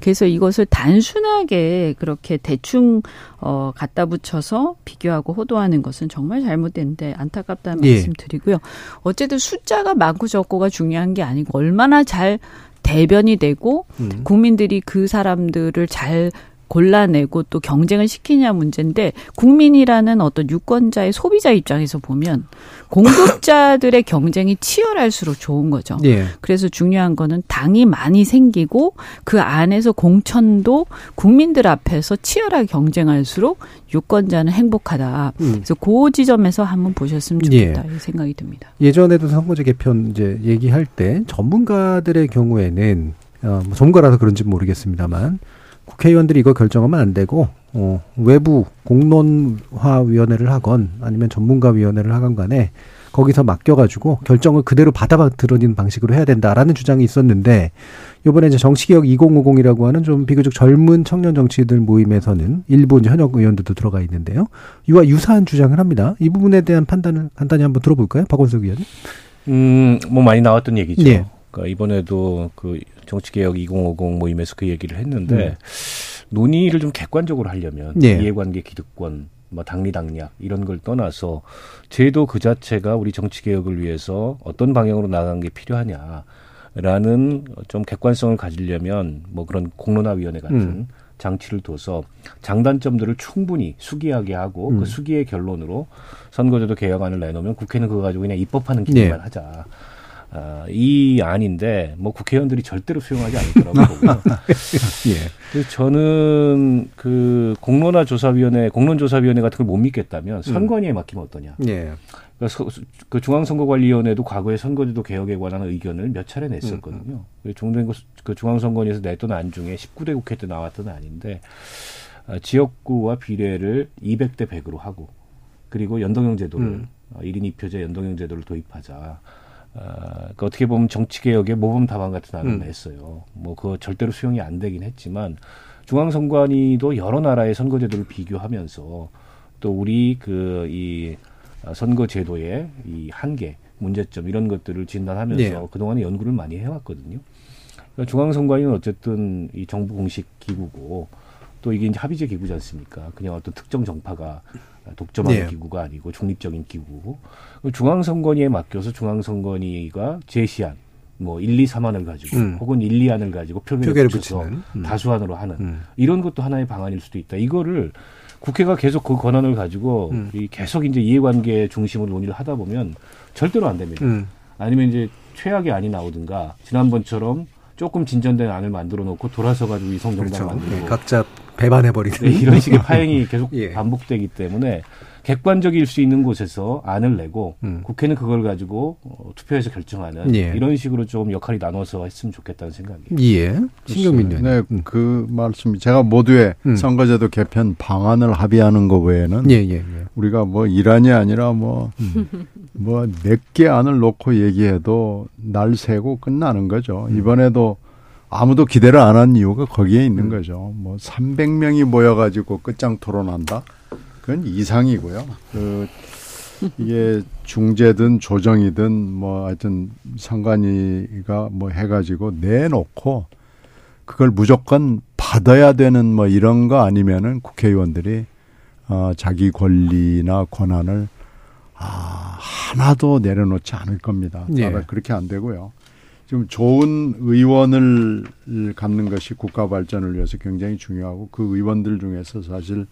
그래서 이것을 단순하게 그렇게 대충 어, 갖다 붙여서 비교하고 호도하는 것은 정말 잘못된데 안타깝다는 예. 말씀 드리고요. 어쨌든 숫자가 많고 적고가 중요한 게 아니고 얼마나 잘 대변이 되고 음. 국민들이 그 사람들을 잘 골라내고 또 경쟁을 시키냐 문제인데 국민이라는 어떤 유권자의 소비자 입장에서 보면 공급자들의 경쟁이 치열할수록 좋은 거죠. 예. 그래서 중요한 거는 당이 많이 생기고 그 안에서 공천도 국민들 앞에서 치열하게 경쟁할수록 유권자는 행복하다. 음. 그래서 그 지점에서 한번 보셨으면 좋겠다 예. 이 생각이 듭니다. 예전에도 선거제 개편 이제 얘기할 때 전문가들의 경우에는 어, 뭐 전문가라서 그런지 모르겠습니다만 국회의원들이 이거 결정하면 안 되고 어, 외부 공론화위원회를 하건 아니면 전문가위원회를 하건 간에 거기서 맡겨가지고 결정을 그대로 받아들여는 방식으로 해야 된다라는 주장이 있었는데 이번에 이제 정치개혁 2050이라고 하는 좀 비교적 젊은 청년 정치인들 모임에서는 일부 이제 현역 의원들도 들어가 있는데요. 이와 유사한 주장을 합니다. 이 부분에 대한 판단을 간단히 한번 들어볼까요, 박원석 의원님? 음, 뭐 많이 나왔던 얘기죠. 예. 그러니까 이번에도 그 정치개혁 2050 모임에서 그 얘기를 했는데 음. 논의를 좀 객관적으로 하려면 예. 이해관계 기득권 뭐 당리당략 이런 걸 떠나서 제도 그 자체가 우리 정치 개혁을 위해서 어떤 방향으로 나가는 게 필요하냐 라는 좀 객관성을 가지려면 뭐 그런 공론화위원회 같은 음. 장치를 둬서 장단점들을 충분히 수기하게 하고 그 음. 그 수기의 결론으로 선거제도 개혁안을 내놓으면 국회는 그거 가지고 그냥 입법하는 기능만 네. 하자. 어, 이 안인데 뭐 국회의원들이 절대로 수용하지 않을 거라고 보고요. 예. 그래서 저는 그 공론화 조사위원회, 공론조사위원회 같은 걸 못 믿겠다면 음. 선관위에 맡기면 어떠냐. 예. 그러니까 그 중앙선거관리위원회도 과거에 선거제도 개혁에 관한 의견을 몇 차례 냈었거든요. 음. 종된 그 중앙선관위에서 냈던 안 중에 19대 국회 때 나왔던 안인데 어, 지역구와 비례를 200대 100으로 하고 그리고 연동형 제도를 음. 1인 2표제 연동형 제도를 도입하자. 어, 그 어떻게 보면 정치개혁의 모범 답안 같은 안을 음. 냈어요. 뭐 그거 절대로 수용이 안 되긴 했지만 중앙선관위도 여러 나라의 선거제도를 비교하면서 또 우리 그 이 선거제도의 이 한계, 문제점 이런 것들을 진단하면서 네. 그동안에 연구를 많이 해왔거든요. 그러니까 중앙선관위는 어쨌든 이 정부 공식 기구고 또 이게 이제 합의제 기구지 않습니까? 그냥 어떤 특정 정파가 독점하는 네. 기구가 아니고 중립적인 기구고 중앙선관위에 맡겨서 중앙선관위가 제시한 뭐 1, 2, 3안을 가지고 음. 혹은 1, 2안을 가지고 표결을, 표결을 붙여서 음. 다수안으로 하는 음. 이런 것도 하나의 방안일 수도 있다. 이거를 국회가 계속 그 권한을 가지고 음. 이 계속 이제 이해관계 중심으로 논의를 하다 보면 절대로 안 됩니다. 음. 아니면 이제 최악의 안이 나오든가 지난번처럼 조금 진전된 안을 만들어 놓고 돌아서 가지고 이성정당 그렇죠. 만들고 네, 각자 배반해버리는 네, 이런 식의 파행이 계속 예. 반복되기 때문에 객관적일 수 있는 곳에서 안을 내고 음. 국회는 그걸 가지고 어, 투표해서 결정하는 예. 이런 식으로 좀 역할이 나눠서 했으면 좋겠다는 생각이에요. 예. 신경민 의원. 네, 음. 그 말씀 제가 모두의 음. 선거제도 개편 방안을 합의하는 것 외에는 예, 예, 예. 우리가 뭐 일안이 아니라 뭐 뭐 몇 개 안을 놓고 얘기해도 날 새고 끝나는 거죠. 음. 이번에도 아무도 기대를 안 한 이유가 거기에 있는 음. 거죠. 뭐 300명이 모여가지고 끝장 토론한다. 그건 이상이고요. 그 이게 중재든 조정이든 뭐 하여튼 상관위가 뭐 해가지고 내놓고 그걸 무조건 받아야 되는 뭐 이런 거 아니면은 국회의원들이 어, 자기 권리나 권한을 아, 하나도 내려놓지 않을 겁니다. 예. 그렇게 안 되고요. 지금 좋은 의원을 갖는 것이 국가 발전을 위해서 굉장히 중요하고 그 의원들 중에서 사실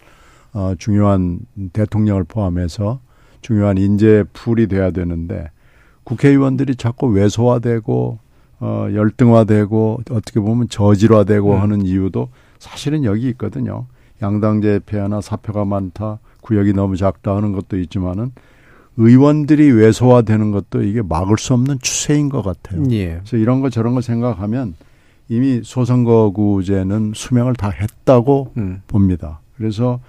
어, 중요한 대통령을 포함해서 중요한 인재 풀이 돼야 되는데 국회의원들이 자꾸 왜소화되고 어, 열등화되고 어떻게 보면 저질화되고 음. 하는 이유도 사실은 여기 있거든요. 양당제 폐하나 사표가 많다, 구역이 너무 작다 하는 것도 있지만은 의원들이 왜소화되는 것도 이게 막을 수 없는 추세인 것 같아요. 예. 그래서 이런 거 저런 거 생각하면 이미 소선거구제는 수명을 다 했다고 음. 봅니다. 그래서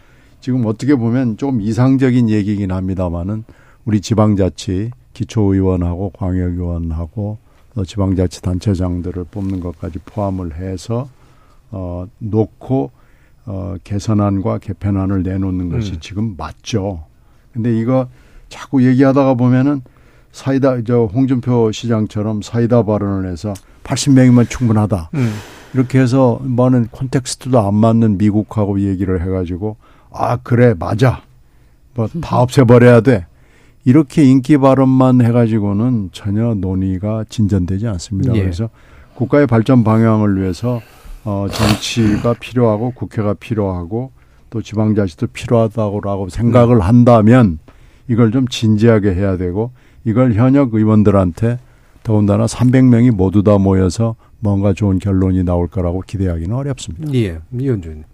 지금 어떻게 보면 좀 이상적인 얘기긴 합니다만은 우리 지방자치 기초의원하고 광역의원하고 지방자치단체장들을 뽑는 것까지 포함을 해서 어 놓고 어 개선안과 개편안을 내놓는 것이 음. 지금 맞죠. 근데 이거 자꾸 얘기하다가 보면은 사이다 저 홍준표 시장처럼 사이다 발언을 해서 80명이면 충분하다. 음. 이렇게 해서 많은 콘텍스트도 안 맞는 미국하고 얘기를 해가지고 아 그래 맞아 뭐 다 없애버려야 돼 이렇게 인기 발언만 해가지고는 전혀 논의가 진전되지 않습니다. 예. 그래서 국가의 발전 방향을 위해서 어 정치가 필요하고 국회가 필요하고 또 지방자치도 필요하다고 생각을 한다면 이걸 좀 진지하게 해야 되고 이걸 현역 의원들한테 더군다나 300명이 모두 다 모여서 뭔가 좋은 결론이 나올 거라고 기대하기는 어렵습니다. 예, 이현준.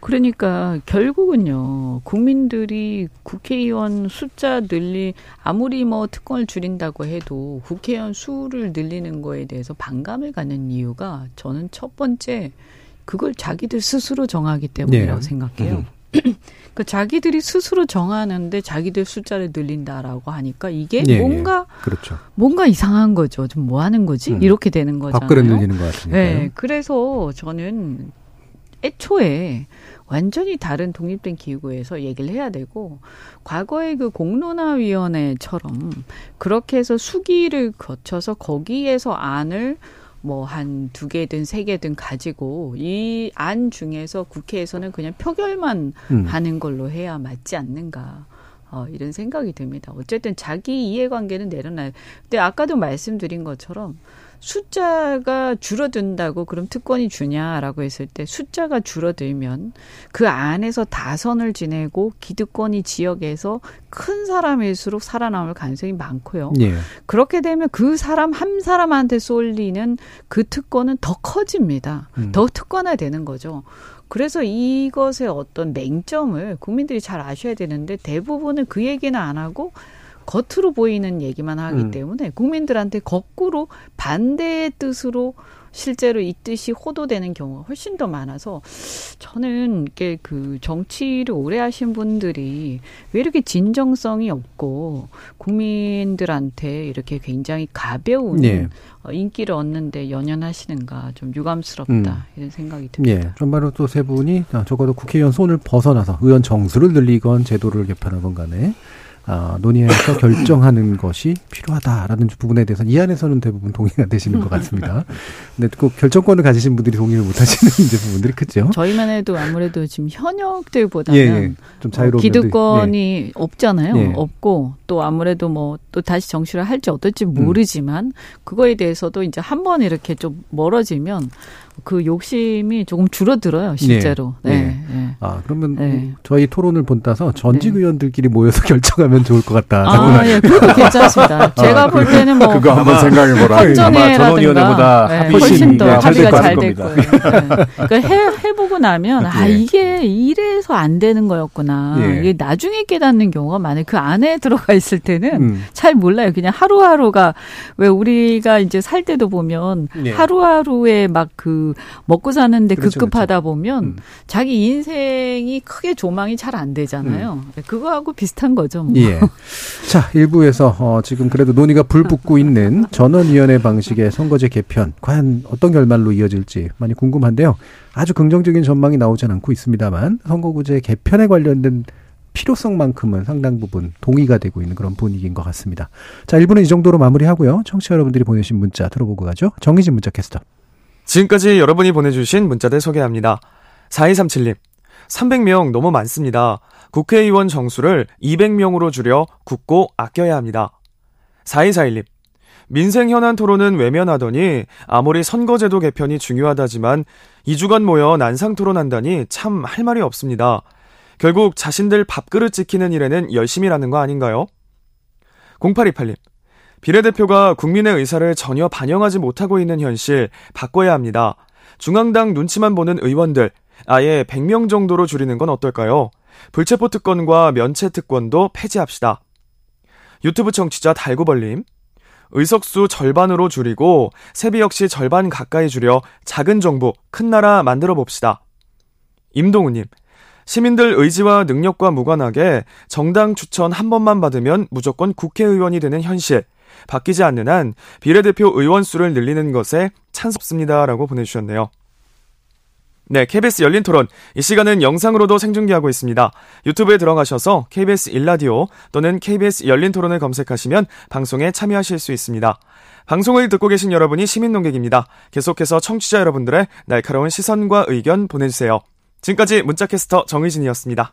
그러니까 결국은요 국민들이 국회의원 숫자 늘리 아무리 뭐 특권을 줄인다고 해도 국회의원 수를 늘리는 거에 대해서 반감을 갖는 이유가 저는 첫 번째 그걸 자기들 스스로 정하기 때문이라고 네. 생각해요. 음. 그 자기들이 스스로 정하는데 자기들 숫자를 늘린다라고 하니까 이게 예, 뭔가 예. 그렇죠. 뭔가 이상한 거죠. 좀 뭐 하는 거지? 음. 이렇게 되는 거잖아요. 밥그릇 늘리는 것 같으니까. 네, 그래서 저는 애초에 완전히 다른 독립된 기구에서 얘기를 해야 되고 과거의 그 공론화위원회처럼 그렇게 해서 수기를 거쳐서 거기에서 안을 뭐 한 두 개든 세 개든 가지고 이 안 중에서 국회에서는 그냥 표결만 음. 하는 걸로 해야 맞지 않는가. 어, 이런 생각이 듭니다. 어쨌든 자기 이해관계는 내려놔요. 근데 아까도 말씀드린 것처럼 숫자가 줄어든다고 그럼 특권이 주냐라고 했을 때 숫자가 줄어들면 그 안에서 다선을 지내고 기득권이 지역에서 큰 사람일수록 살아남을 가능성이 많고요. 예. 그렇게 되면 그 사람 한 사람한테 쏠리는 그 특권은 더 커집니다. 음. 더 특권화되는 거죠. 그래서 이것의 어떤 맹점을 국민들이 잘 아셔야 되는데 대부분은 그 얘기는 안 하고 겉으로 보이는 얘기만 하기 음. 때문에 국민들한테 거꾸로 반대의 뜻으로 실제로 이 뜻이 호도되는 경우가 훨씬 더 많아서 저는 이게 그 정치를 오래 하신 분들이 왜 이렇게 진정성이 없고 국민들한테 이렇게 굉장히 가벼운 네. 인기를 얻는데 연연하시는가 좀 유감스럽다 음. 이런 생각이 듭니다. 예. 정말로 또 세 분이 적어도 국회의원 손을 벗어나서 의원 정수를 늘리건 제도를 개편하건 간에 어, 논의해서 결정하는 것이 필요하다라는 부분에 대해서는 이 안에서는 대부분 동의가 되시는 것 같습니다. 근데 꼭 결정권을 가지신 분들이 동의를 못 하시는 이제 부분들이 크죠. 저희만 해도 아무래도 지금 현역들보다는 예, 예. 좀 자유로운 어, 기득권이 예. 없잖아요. 예. 없고 또 아무래도 뭐 또 다시 정치를 할지 어떨지 모르지만 음. 그거에 대해서도 이제 한 번 이렇게 좀 멀어지면 그 욕심이 조금 줄어들어요, 실제로. 네. 네. 네. 네. 아, 그러면 네. 저희 토론을 본따서 전직 네. 의원들끼리 모여서 결정하면 좋을 것 같다. 아, 예, 그것도 괜찮습니다. 아, 제가 볼 때는 뭐 그거 한번 생각해 보라. 아마 전원위원회보다 네, 훨씬 더 합의가 잘 될 거예요. 그러니까 해, 해보고 나면 아 이게 이래서 안 되는 거였구나. 예. 이게 나중에 깨닫는 경우가 많아요. 그 안에 들어가 있을 때는 음. 잘 몰라요. 그냥 하루하루가 왜 우리가 이제 살 때도 보면 예. 하루하루에 막그 먹고 사는데 그렇죠, 급급하다 그렇죠. 보면 음. 자기 인생이 크게 조망이 잘 안 되잖아요. 음. 그거하고 비슷한 거죠. 뭐. 예. 자, 일부에서 어, 지금 그래도 논의가 불붙고 있는 전원위원회 방식의 선거제 개편 과연 어떤 결말로 이어질지 많이 궁금한데요. 아주 긍정적인 전망이 나오진 않고 있습니다만 선거구제 개편에 관련된 필요성만큼은 상당 부분 동의가 되고 있는 그런 분위기인 것 같습니다. 자, 1부는 이 정도로 마무리하고요. 청취자 여러분들이 보내신 문자 들어보고 가죠. 정희진 문자 캐스터. 지금까지 여러분이 보내주신 문자들 소개합니다. 4237님, 300명 너무 많습니다. 국회의원 정수를 200명으로 줄여 굳고 아껴야 합니다. 4241님, 민생 현안 토론은 외면하더니 아무리 선거제도 개편이 중요하다지만 2주간 모여 난상 토론한다니 참 할 말이 없습니다. 결국 자신들 밥그릇 지키는 일에는 열심히 라는 거 아닌가요? 0828님, 비례대표가 국민의 의사를 전혀 반영하지 못하고 있는 현실 바꿔야 합니다. 중앙당 눈치만 보는 의원들 아예 100명 정도로 줄이는 건 어떨까요? 불체포 특권과 면체 특권도 폐지합시다. 유튜브 청취자 달구벌님 의석수 절반으로 줄이고 세비 역시 절반 가까이 줄여 작은 정부, 큰 나라 만들어 봅시다. 임동우님, 시민들 의지와 능력과 무관하게 정당 추천 한 번만 받으면 무조건 국회의원이 되는 현실. 바뀌지 않는 한 비례대표 의원 수를 늘리는 것에 찬성습니다라고 보내주셨네요. 네, KBS 열린 토론. 이 시간은 영상으로도 생중계하고 있습니다. 유튜브에 들어가셔서 KBS 일라디오 또는 KBS 열린 토론을 검색하시면 방송에 참여하실 수 있습니다. 방송을 듣고 계신 여러분이 시민 농객입니다. 계속해서 청취자 여러분들의 날카로운 시선과 의견 보내주세요. 지금까지 문자캐스터 정의진이었습니다.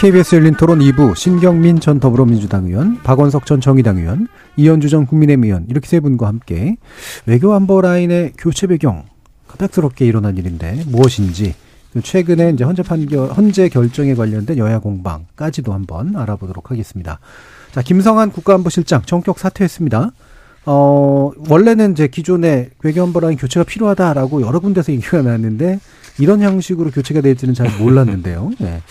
KBS 열린 토론 2부 신경민 전 더불어민주당 의원, 박원석 전 정의당 의원, 이현주 전 국민의힘 의원 이렇게 세 분과 함께 외교 안보 라인의 교체 배경 갑작스럽게 일어난 일인데 무엇인지 최근에 이제 헌재 판결 헌재 결정에 관련된 여야 공방까지도 한번 알아보도록 하겠습니다. 자, 김성한 국가안보실장 전격 사퇴했습니다. 어, 원래는 이제 기존에 외교안보 라인 교체가 필요하다라고 여러 군데서 얘기가 나왔는데 이런 형식으로 교체가 될지는 잘 몰랐는데요. 네.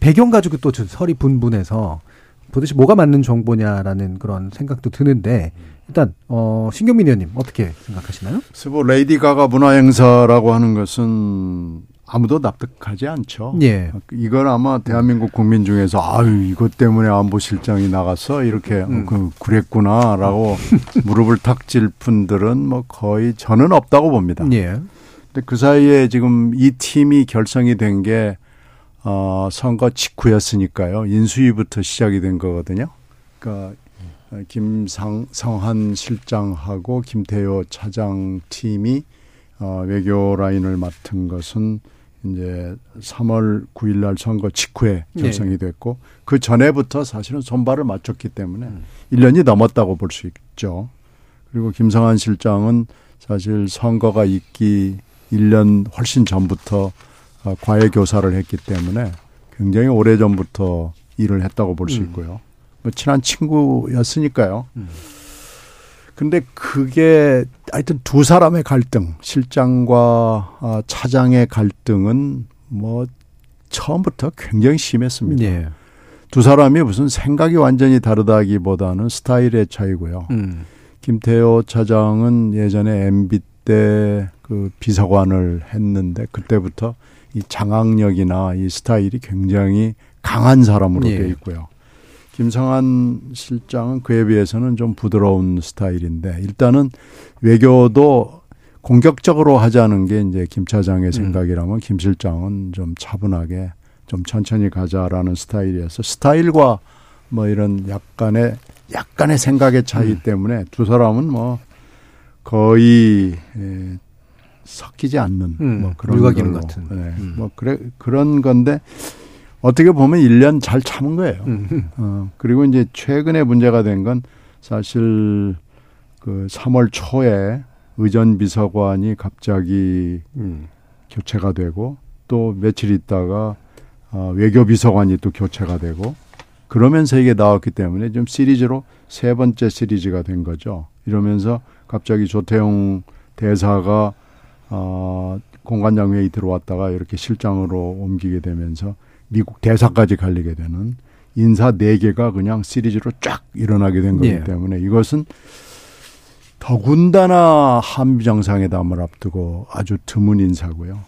배경 가지고 또 설이 분분해서 도대체 뭐가 맞는 정보냐라는 그런 생각도 드는데 일단 어 신경민 의원님 어떻게 생각하시나요? 그래서 뭐 레이디 가가 문화 행사라고 하는 것은 아무도 납득하지 않죠. 예. 이건 아마 대한민국 국민 중에서 아유 이것 때문에 안보실장이 나가서 이렇게 음. 그 그랬구나라고 무릎을 탁 질 분들은 뭐 거의 저는 없다고 봅니다. 예. 근데 그 사이에 지금 이 팀이 결성이 된 게 어, 선거 직후였으니까요. 인수위부터 시작이 된 거거든요. 그러니까 김상 성한 실장하고 김태효 차장 팀이 어, 외교 라인을 맡은 것은 이제 3월 9일 날 선거 직후에 네. 결성이 됐고 네. 그 전에부터 사실은 손발을 맞췄기 때문에 음. 1년이 넘었다고 볼 수 있죠. 그리고 김성한 실장은 사실 선거가 있기 1년 훨씬 전부터 어, 과외 교사를 했기 때문에 굉장히 오래 전부터 일을 했다고 볼수 음. 있고요. 뭐 친한 친구였으니까요. 음. 근데 그게 하여튼 두 사람의 갈등, 실장과 아, 차장의 갈등은 뭐 처음부터 굉장히 심했습니다. 네. 두 사람이 무슨 생각이 완전히 다르다기보다는 스타일의 차이고요. 음. 김태호 차장은 예전에 MB 때 그 비서관을 했는데 그때부터 이 장악력이나 이 스타일이 굉장히 강한 사람으로 예. 되어 있고요. 김성한 실장은 그에 비해서는 좀 부드러운 스타일인데 일단은 외교도 공격적으로 하자는 게 이제 김 차장의 음. 생각이라면 김 실장은 좀 차분하게 좀 천천히 가자라는 스타일이어서 스타일과 뭐 이런 약간의 약간의 생각의 차이 음. 때문에 두 사람은 뭐 거의 에, 섞이지 않는 음, 뭐 그런 걸로 같은. 네, 음. 뭐 그래 그런 건데 어떻게 보면 1년 잘 참은 거예요. 음. 어, 그리고 이제 최근에 문제가 된 건 사실 그 3월 초에 의전 비서관이 갑자기 음. 교체가 되고 또 며칠 있다가 어, 외교 비서관이 또 교체가 되고 그러면서 이게 나왔기 때문에 좀 시리즈로 세 번째 시리즈가 된 거죠. 이러면서 갑자기 조태용 대사가 어, 공관장 회의 들어왔다가 이렇게 실장으로 옮기게 되면서 미국 대사까지 갈리게 되는 인사 네 개가 그냥 시리즈로 쫙 일어나게 된 거기 예. 때문에 이것은 더군다나 한미 정상회담을 앞두고 아주 드문 인사고요.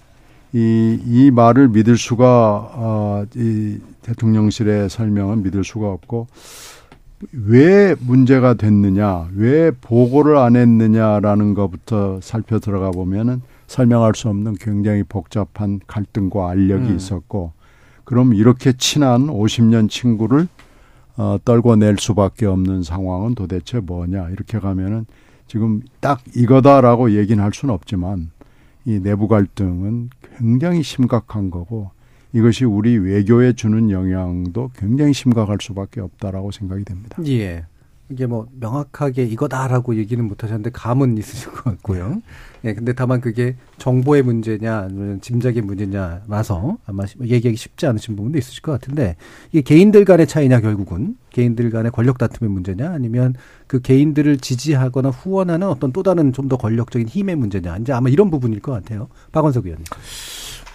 이, 이 말을 믿을 수가, 어, 이 대통령실의 설명은 믿을 수가 없고, 왜 문제가 됐느냐, 왜 보고를 안 했느냐라는 것부터 살펴 들어가 보면은 설명할 수 없는 굉장히 복잡한 갈등과 알력이 음. 있었고, 그럼 이렇게 친한 50년 친구를 어, 떨궈낼 수밖에 없는 상황은 도대체 뭐냐, 이렇게 가면은 지금 딱 이거다라고 얘기는 할 수는 없지만, 이 내부 갈등은 굉장히 심각한 거고 이것이 우리 외교에 주는 영향도 굉장히 심각할 수밖에 없다라고 생각이 됩니다. 예. 이게 뭐 명확하게 이거다라고 얘기는 못 하셨는데 감은 있으실 것 같고요. 예, 근데 다만 그게 정보의 문제냐 아니면 짐작의 문제냐라서 아마 얘기하기 쉽지 않으신 부분도 있으실 것 같은데 이게 개인들 간의 차이냐 결국은 개인들 간의 권력 다툼의 문제냐 아니면 그 개인들을 지지하거나 후원하는 어떤 또 다른 좀 더 권력적인 힘의 문제냐 이제 아마 이런 부분일 것 같아요. 박원석 의원님.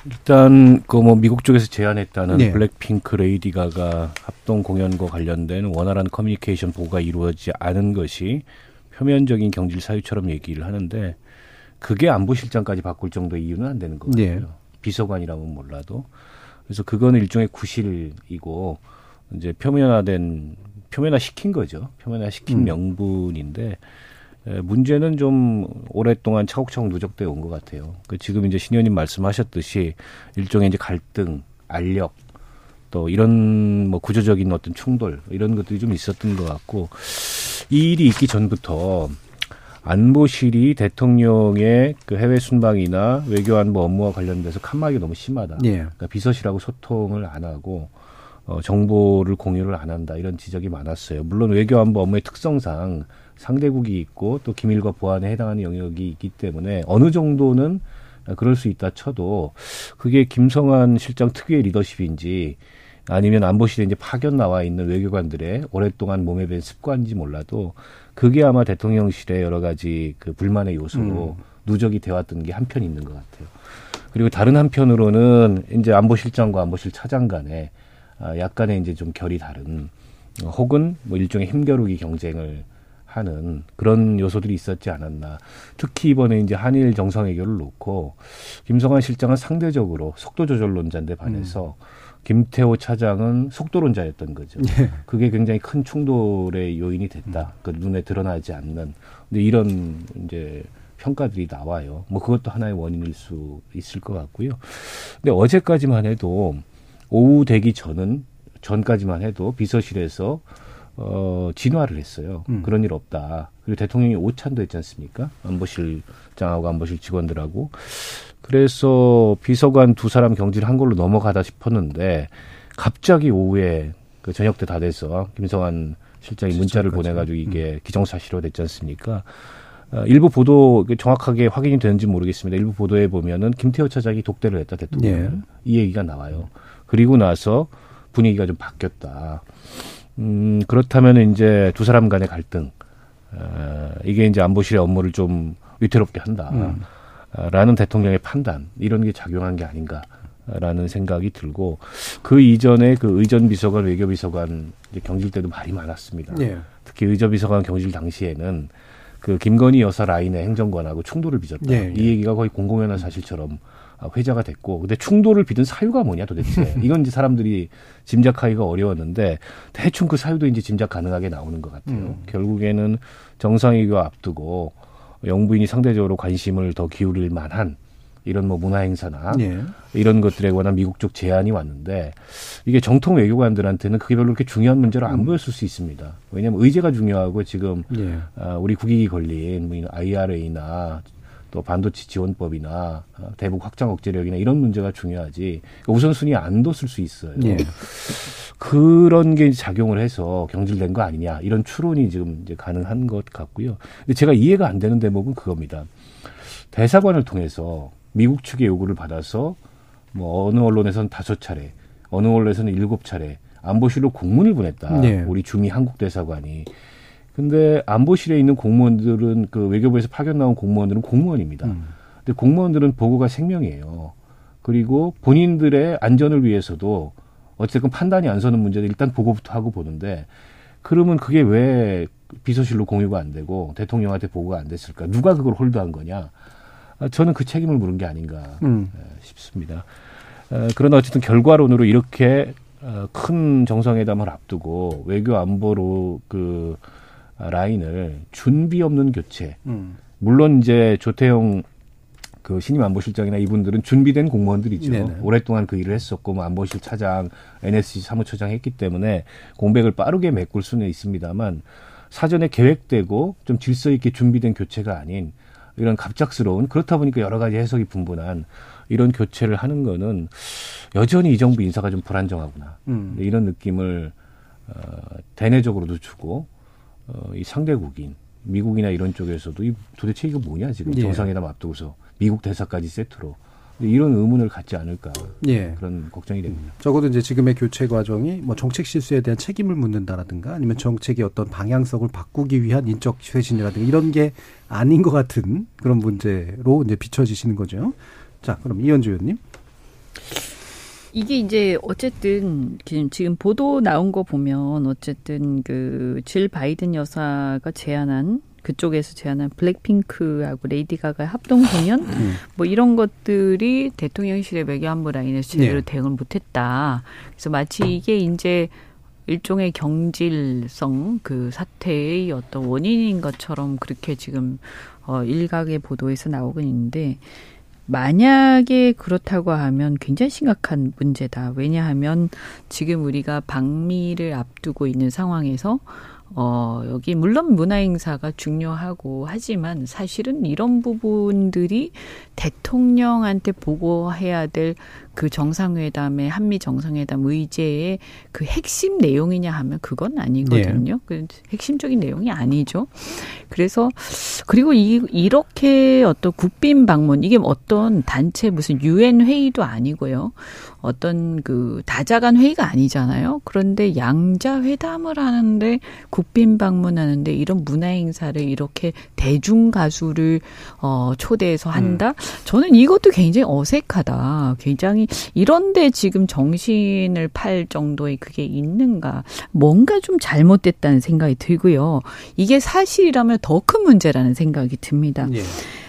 일단 그 뭐 미국 쪽에서 제안했다는 네. 블랙핑크 레이디 가가 합동 공연과 관련된 원활한 커뮤니케이션 보고가 이루어지지 않은 것이 표면적인 경질 사유처럼 얘기를 하는데 그게 안보실장까지 바꿀 정도 이유는 안 되는 것 같아요. 네. 비서관이라면 몰라도 그래서 그거는 일종의 구실이고 이제 표면화된 표면화 시킨 거죠. 표면화 시킨 음. 명분인데 예, 문제는 좀 오랫동안 차곡차곡 누적되어 온것 같아요. 그 지금 이제 신 의원님 말씀하셨듯이 일종의 이제 갈등, 알력, 또 이런 뭐 구조적인 어떤 충돌 이런 것들이 좀 있었던 것 같고 이 일이 있기 전부터 안보실이 대통령의 그 해외 순방이나 외교안보 업무와 관련돼서 칸막이 너무 심하다. 예. 그러니까 비서실하고 소통을 안 하고 어, 정보를 공유를 안 한다 이런 지적이 많았어요. 물론 외교안보 업무의 특성상 상대국이 있고 또 기밀과 보안에 해당하는 영역이 있기 때문에 어느 정도는 그럴 수 있다 쳐도 그게 김성한 실장 특유의 리더십인지 아니면 안보실에 이제 파견 나와 있는 외교관들의 오랫동안 몸에 밴 습관인지 몰라도 그게 아마 대통령실의 여러 가지 그 불만의 요소로 음. 누적이 되었던 게 한편 있는 것 같아요. 그리고 다른 한편으로는 이제 안보실장과 안보실 차장 간에 아, 약간의 이제 좀 결이 다른 혹은 뭐 일종의 힘겨루기 경쟁을 하는 그런 요소들이 있었지 않았나. 특히 이번에 이제 한일 정상회교를 놓고 김성환 실장은 상대적으로 속도 조절론자인데 반해서 음. 김태호 차장은 속도론자였던 거죠. 네. 그게 굉장히 큰 충돌의 요인이 됐다. 그 눈에 드러나지 않는. 근데 이런 이제 평가들이 나와요. 뭐 그것도 하나의 원인일 수 있을 것 같고요. 근데 어제까지만 해도 오후 되기 전은 전까지만 해도 비서실에서 어, 진화를 했어요. 음. 그런 일 없다. 그리고 대통령이 오찬도 했지 않습니까? 안보실장하고 안보실 직원들하고. 그래서 비서관 두 사람 경질 한 걸로 넘어가다 싶었는데 갑자기 오후에 그 저녁 때 다 돼서 김성환 실장이 문자를 보내가지고 이게 음. 기정사실화 됐지 않습니까? 어, 일부 보도 정확하게 확인이 되는지 모르겠습니다. 일부 보도에 보면은 김태호 차장이 독대를 했다 대통령 예. 이 얘기가 나와요. 그리고 나서 분위기가 좀 바뀌었다. 음, 그렇다면 이제 두 사람 간의 갈등, 어, 이게 이제 안보실의 업무를 좀 위태롭게 한다. 음. 라는 대통령의 판단, 이런 게 작용한 게 아닌가. 라는 생각이 들고 그 이전에 그 의전 비서관 외교 비서관 경질 때도 말이 많았습니다. 예. 특히 의전 비서관 경질 당시에는 그 김건희 여사 라인의 행정관하고 충돌을 빚었다. 예, 예. 이 얘기가 거의 공공연한 사실처럼 아, 회자가 됐고 근데 충돌을 빚은 사유가 뭐냐 도대체 이건 이제 사람들이 짐작하기가 어려웠는데 대충 그 사유도 이제 짐작 가능하게 나오는 것 같아요. 음. 결국에는 정상회교 앞두고 영부인이 상대적으로 관심을 더 기울일 만한 이런 뭐 문화 행사나 예. 이런 것들에 관한 미국 쪽 제안이 왔는데 이게 정통 외교관들한테는 그게 별로 그렇게 중요한 문제로 안 음. 보였을 수 있습니다. 왜냐하면 의제가 중요하고 지금 예. 아, 우리 국익이 걸린 뭐 IRA나 또 반도체 지원법이나 어, 대북 확장 억제력이나 이런 문제가 중요하지 우선순위 안 뒀을 수 있어요. 예. 그런 게 작용을 해서 경질된 거 아니냐 이런 추론이 지금 이제 가능한 것 같고요. 근데 제가 이해가 안 되는 대목은 그겁니다. 대사관을 통해서 미국 측의 요구를 받아서 뭐 어느 언론에서는 다섯 차례, 어느 언론에서는 일곱 차례 안보실로 공문을 보냈다. 네. 우리 주미 한국 대사관이 근데 안보실에 있는 공무원들은 그 외교부에서 파견 나온 공무원들은 공무원입니다. 음. 근데 공무원들은 보고가 생명이에요. 그리고 본인들의 안전을 위해서도 어쨌든 판단이 안 서는 문제를 일단 보고부터 하고 보는데 그러면 그게 왜 비서실로 공유가 안 되고 대통령한테 보고가 안 됐을까? 누가 그걸 홀드한 거냐? 아, 저는 그 책임을 물은 게 아닌가 음. 싶습니다. 그러나 어쨌든 결과론으로 이렇게 어, 큰 정상회담을 앞두고 외교 안보로 그 라인을 준비 없는 교체. 음. 물론 이제 조태용 그 신임 안보실장이나 이분들은 준비된 공무원들이죠. 네네. 오랫동안 그 일을 했었고 뭐 안보실 차장, NSC 사무처장 했기 때문에 공백을 빠르게 메꿀 수는 있습니다만 사전에 계획되고 좀 질서 있게 준비된 교체가 아닌 이런 갑작스러운 그렇다 보니까 여러 가지 해석이 분분한 이런 교체를 하는 거는 여전히 이 정부 인사가 좀 불안정하구나 음. 이런 느낌을 어, 대내적으로도 주고 어, 이 상대국인 미국이나 이런 쪽에서도 이 도대체 이거 뭐냐 지금 예. 정상회담 앞두고서 미국 대사까지 세트로 이런 의문을 갖지 않을까 예. 그런 걱정이 됩니다. 적어도 이제 지금의 교체 과정이 뭐 정책 실수에 대한 책임을 묻는다라든가 아니면 정책의 어떤 방향성을 바꾸기 위한 인적 쇄신이라든가 이런 게 아닌 것 같은 그런 문제로 이제 비춰지시는 거죠. 자, 그럼 이현주 의원님. 이게 이제 어쨌든 지금 보도 나온 거 보면 어쨌든 그 질 바이든 여사가 제안한 그쪽에서 제안한 블랙핑크하고 레이디 가가 합동 공연 음. 뭐 이런 것들이 대통령실의 외교 안보 라인에서 제대로 네. 대응을 못했다. 그래서 마치 이게 이제 일종의 경질성 그 사태의 어떤 원인인 것처럼 그렇게 지금 어 일각의 보도에서 나오고 있는데 만약에 그렇다고 하면 굉장히 심각한 문제다. 왜냐하면 지금 우리가 방미를 앞두고 있는 상황에서 어, 여기 물론 문화행사가 중요하고 하지만 사실은 이런 부분들이 대통령한테 보고해야 될 그 정상회담의 한미 정상회담 의제의 그 핵심 내용이냐 하면 그건 아니거든요. 네. 그 핵심적인 내용이 아니죠. 그래서 그리고 이 이렇게 어떤 국빈 방문 이게 어떤 단체 무슨 유엔 회의도 아니고요. 어떤 그 다자간 회의가 아니잖아요. 그런데 양자 회담을 하는데 국빈 방문하는데 이런 문화 행사를 이렇게 대중 가수를 어 초대해서 한다. 음. 저는 이것도 굉장히 어색하다. 굉장히 이런데 지금 정신을 팔 정도의 그게 있는가? 뭔가 좀 잘못됐다는 생각이 들고요. 이게 사실이라면 더 큰 문제라는 생각이 듭니다. 예.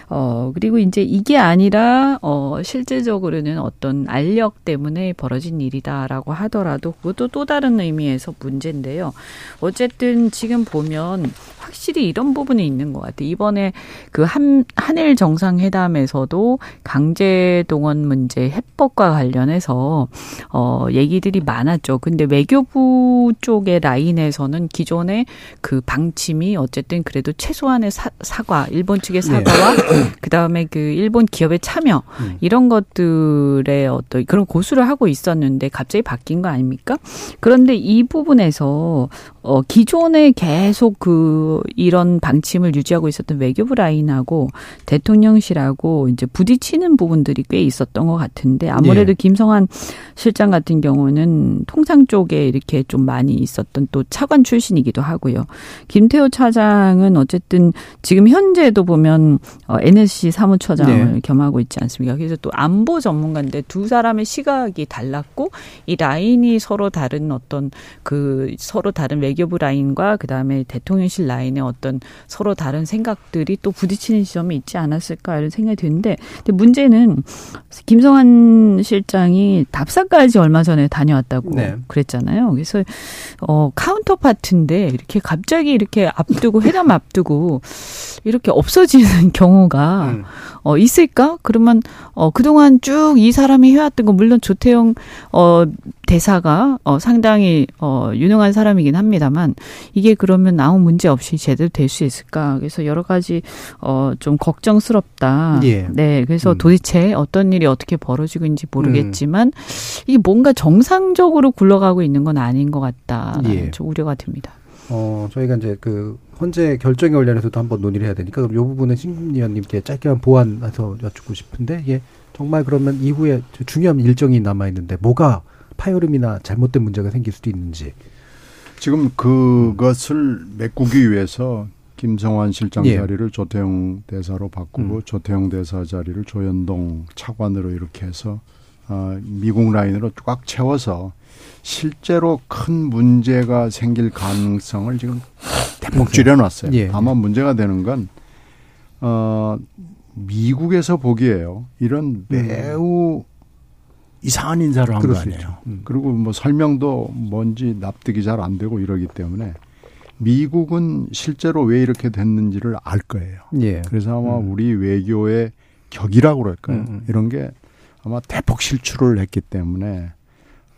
어, 그리고 이제 이게 아니라, 어, 실질적으로는 어떤 알력 때문에 벌어진 일이다라고 하더라도 그것도 또 다른 의미에서 문제인데요. 어쨌든 지금 보면 확실히 이런 부분이 있는 것 같아요. 이번에 그 한, 한일 정상회담에서도 강제 동원 문제 해법과 관련해서, 어, 얘기들이 많았죠. 근데 외교부 쪽의 라인에서는 기존의 그 방침이 어쨌든 그래도 최소한의 사, 사과, 일본 측의 네. 사과와 네. 그 다음에 그 일본 기업의 참여 음. 이런 것들의 어떤 그런 고수를 하고 있었는데 갑자기 바뀐 거 아닙니까? 그런데 이 부분에서 어 기존에 계속 그 이런 방침을 유지하고 있었던 외교부 라인하고 대통령실하고 이제 부딪히는 부분들이 꽤 있었던 것 같은데 아무래도 예. 김성한 실장 같은 경우는 통상 쪽에 이렇게 좀 많이 있었던 또 차관 출신이기도 하고요. 김태호 차장은 어쨌든 지금 현재도 보면 어, NSC 사무처장을 네. 겸하고 있지 않습니까? 그래서 또 안보 전문가인데 두 사람의 시각이 달랐고 이 라인이 서로 다른 어떤 그 서로 다른 외교 부 라인과 그 다음에 대통령실 라인의 어떤 서로 다른 생각들이 또 부딪히는 지점이 있지 않았을까 이런 생각이 드는데 근데 문제는 김성한 실장이 답사까지 얼마 전에 다녀왔다고 네. 그랬잖아요. 그래서 어 counterpart인데 이렇게 갑자기 이렇게 앞두고 회담 앞두고 이렇게 없어지는 경우가 음. 어 있을까? 그러면 어 그동안 쭉 이 사람이 해왔던 거 물론 조태영 어 대사가 어 상당히 어 유능한 사람이긴 합니다만 이게 그러면 아무 문제 없이 제대로 될 수 있을까? 그래서 여러 가지 어 좀 걱정스럽다. 예. 네. 그래서 음. 도대체 어떤 일이 어떻게 벌어지고 있는지 모르겠지만 음. 이게 뭔가 정상적으로 굴러가고 있는 건 아닌 것 같다라는 예. 좀 우려가 듭니다. 어, 저희가 이제 그 헌재 결정에 관련해서도 한번 논의를 해야 되니까 그럼 이 부분은 신위원님께 짧게만 보완해서 여쭙고 싶은데 예, 정말 그러면 이후에 중요한 일정이 남아 있는데 뭐가 파열음이나 잘못된 문제가 생길 수도 있는지 지금 그것을 메꾸기 위해서 김성환 실장 예. 자리를 조태영 대사로 바꾸고 음. 조태영 대사 자리를 조현동 차관으로 이렇게 해서 어, 미국 라인으로 꽉 채워서 실제로 큰 문제가 생길 가능성을 지금 대폭 줄여놨어요. 예. 다만 문제가 되는 건 어, 미국에서 보기에요. 이런 음. 매우 음. 이상한 인사를 한 거 아니에요. 음. 그리고 뭐 설명도 뭔지 납득이 잘 안 되고 이러기 때문에 미국은 실제로 왜 이렇게 됐는지를 알 거예요. 예. 그래서 아마 음. 우리 외교의 격이라고 그럴까요? 음. 음. 이런 게 아마 대폭 실출을 했기 때문에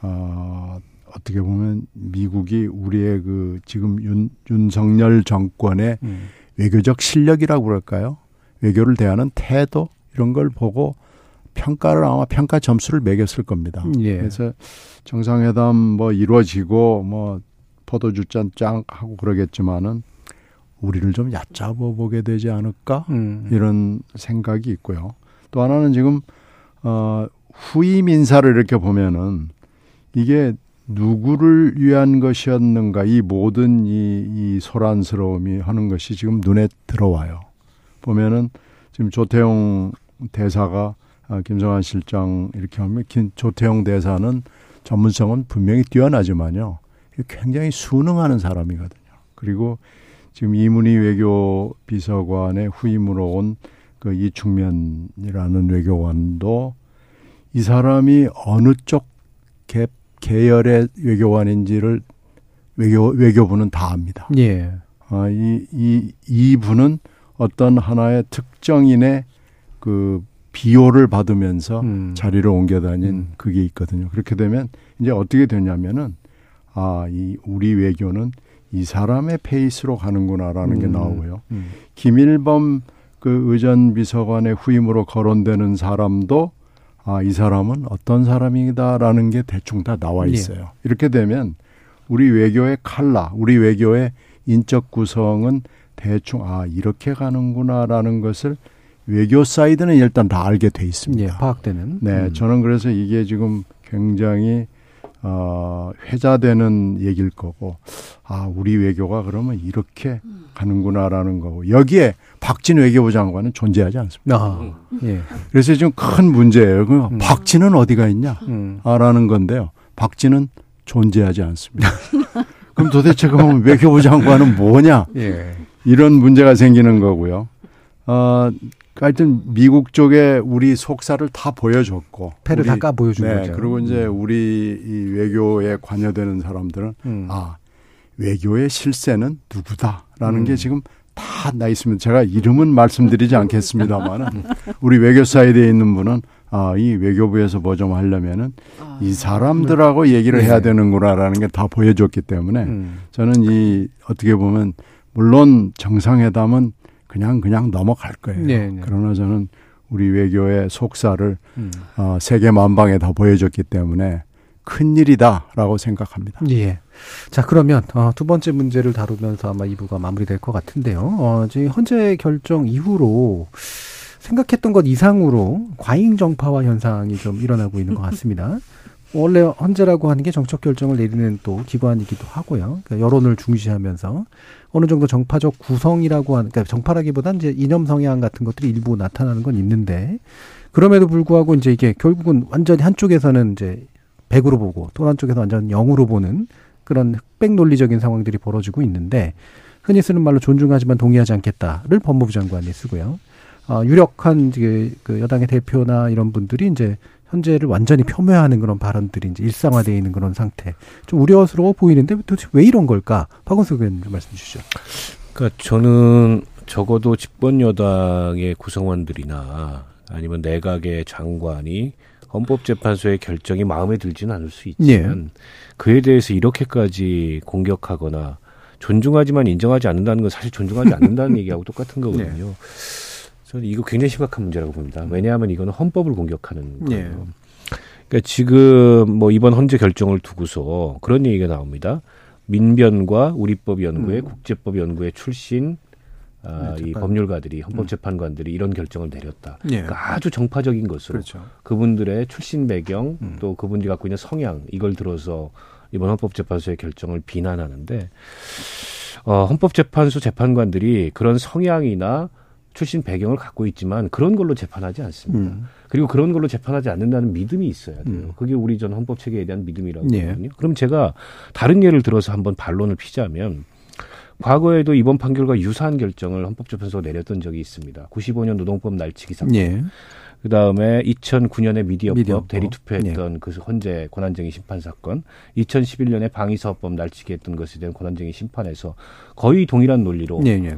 어, 어떻게 보면 미국이 우리의 그 지금 윤, 윤석열 정권의 음. 외교적 실력이라고 그럴까요? 외교를 대하는 태도 이런 걸 보고 평가를 아마 평가 점수를 매겼을 겁니다. 예. 그래서 정상회담 뭐 이루어지고 뭐 포도주 잔 짱 하고 그러겠지만은 우리를 좀 얕잡아 보게 되지 않을까 음. 이런 생각이 있고요. 또 하나는 지금 어 후임 인사를 이렇게 보면은 이게 누구를 위한 것이었는가 이 모든 이, 이 소란스러움이 하는 것이 지금 눈에 들어와요. 보면은 지금 조태용 대사가 아, 김성환 실장 이렇게 하면 김, 조태용 대사는 전문성은 분명히 뛰어나지만요. 굉장히 순응하는 사람이거든요. 그리고 지금 이문희 외교 비서관의 후임으로 온 그 이충면이라는 외교관도 이 사람이 어느 쪽 계, 계열의 외교관인지를 외교 외교부는 다 압니다. 예. 아, 이, 이, 이 분은 어떤 하나의 특정인의 그 비호를 받으면서 음. 자리를 옮겨 다닌 음. 그게 있거든요. 그렇게 되면 이제 어떻게 되냐면은 아, 이 우리 외교는 이 사람의 페이스로 가는구나라는 음. 게 나오고요. 음. 김일범 그 의전 비서관의 후임으로 거론되는 사람도 아, 이 사람은 어떤 사람이다라는 게 대충 다 나와 예. 있어요. 예. 이렇게 되면 우리 외교의 칼라, 우리 외교의 인적 구성은 대충 아, 이렇게 가는구나라는 것을 외교 사이드는 일단 다 알게 돼 있습니다. 예, 파악되는. 네, 음. 저는 그래서 이게 지금 굉장히 어, 회자되는 얘기일 거고, 아, 우리 외교가 그러면 이렇게 가는구나라는 거고, 여기에 박진 외교부 장관은 존재하지 않습니다. 아, 예. 그래서 지금 큰 문제예요. 그 음. 박진은 어디가 있냐? 음. 라는 건데요. 박진은 존재하지 않습니다. 그럼 도대체 그러면 외교부 장관은 뭐냐? 예. 이런 문제가 생기는 거고요. 어, 하여튼 미국 쪽에 우리 속사를 다 보여줬고 패를 다 보여준 네, 거죠. 그리고 이제 음. 우리 이 외교에 관여되는 사람들은 음. 아 외교의 실세는 누구다라는 음. 게 지금 다 나 있으면 제가 이름은 말씀드리지 않겠습니다만은 우리 외교 사이드에 있는 분은 아, 이 외교부에서 뭐 좀 하려면은 아, 이 사람들하고 네. 얘기를 네. 해야 되는구나라는 게 다 보여줬기 때문에 음. 저는 이 어떻게 보면 물론 정상회담은 그냥 그냥 넘어갈 거예요. 네, 네. 그러나 저는 우리 외교의 속사를 음. 어, 세계 만방에 다 보여줬기 때문에 큰 일이다라고 생각합니다. 예. 자 그러면 어, 두 번째 문제를 다루면서 아마 2부가 마무리될 것 같은데요. 어, 지금 헌재 결정 이후로 생각했던 것 이상으로 과잉 정파화 현상이 좀 일어나고 있는 것 같습니다. 원래 헌재라고 하는 게 정책 결정을 내리는 또 기관이기도 하고요. 그러니까 여론을 중시하면서 어느 정도 정파적 구성이라고 하는, 그러니까 정파라기보다는 이제 이념 성향 같은 것들이 일부 나타나는 건 있는데 그럼에도 불구하고 이제 이게 결국은 완전히 한쪽에서는 이제 백으로 보고 또 한쪽에서 완전 영으로 보는 그런 흑백 논리적인 상황들이 벌어지고 있는데 흔히 쓰는 말로 존중하지만 동의하지 않겠다를 법무부 장관이 쓰고요. 어, 유력한 그, 그 여당의 대표나 이런 분들이 이제 현재를 완전히 폄훼하는 그런 발언들이 이제 일상화되어 있는 그런 상태. 좀 우려스러워 보이는데 도대체 왜 이런 걸까? 박원석 의원님 좀 말씀 주시죠. 그러니까 저는 적어도 집권 여당의 구성원들이나 아니면 내각의 장관이 헌법재판소의 결정이 마음에 들지는 않을 수 있지만 예. 그에 대해서 이렇게까지 공격하거나 존중하지만 인정하지 않는다는 건 사실 존중하지 않는다는 얘기하고 똑같은 거거든요. 네. 저는 이거 굉장히 심각한 문제라고 봅니다. 왜냐하면 이거는 헌법을 공격하는 네. 거예요. 네. 그러니까 지금 뭐 이번 헌재 결정을 두고서 그런 얘기가 나옵니다. 민변과 우리법 연구회, 음. 국제법 연구회 출신 아, 네, 이 법률가들이 헌법재판관들이 음. 이런 결정을 내렸다. 네. 그러니까 아주 정파적인 것으로 그렇죠. 그분들의 출신 배경 음. 또 그분들이 갖고 있는 성향 이걸 들어서 이번 헌법재판소의 결정을 비난하는데 어, 헌법재판소 재판관들이 그런 성향이나 출신 배경을 갖고 있지만 그런 걸로 재판하지 않습니다. 음. 그리고 그런 걸로 재판하지 않는다는 믿음이 있어야 돼요. 음. 그게 우리 전 헌법 체계에 대한 믿음이라고 예. 하거든요. 그럼 제가 다른 예를 들어서 한번 반론을 피자면 과거에도 이번 판결과 유사한 결정을 헌법재판소가 내렸던 적이 있습니다. 95년 노동법 날치기 사건. 예. 그 다음에 2009년에 미디어법, 미디어법. 대리 투표했던 예. 그 헌재 권한쟁의 심판 사건, 2011년에 방위사업법 날치기 했던 것에 대한 권한쟁의 심판에서 거의 동일한 논리로 예, 예.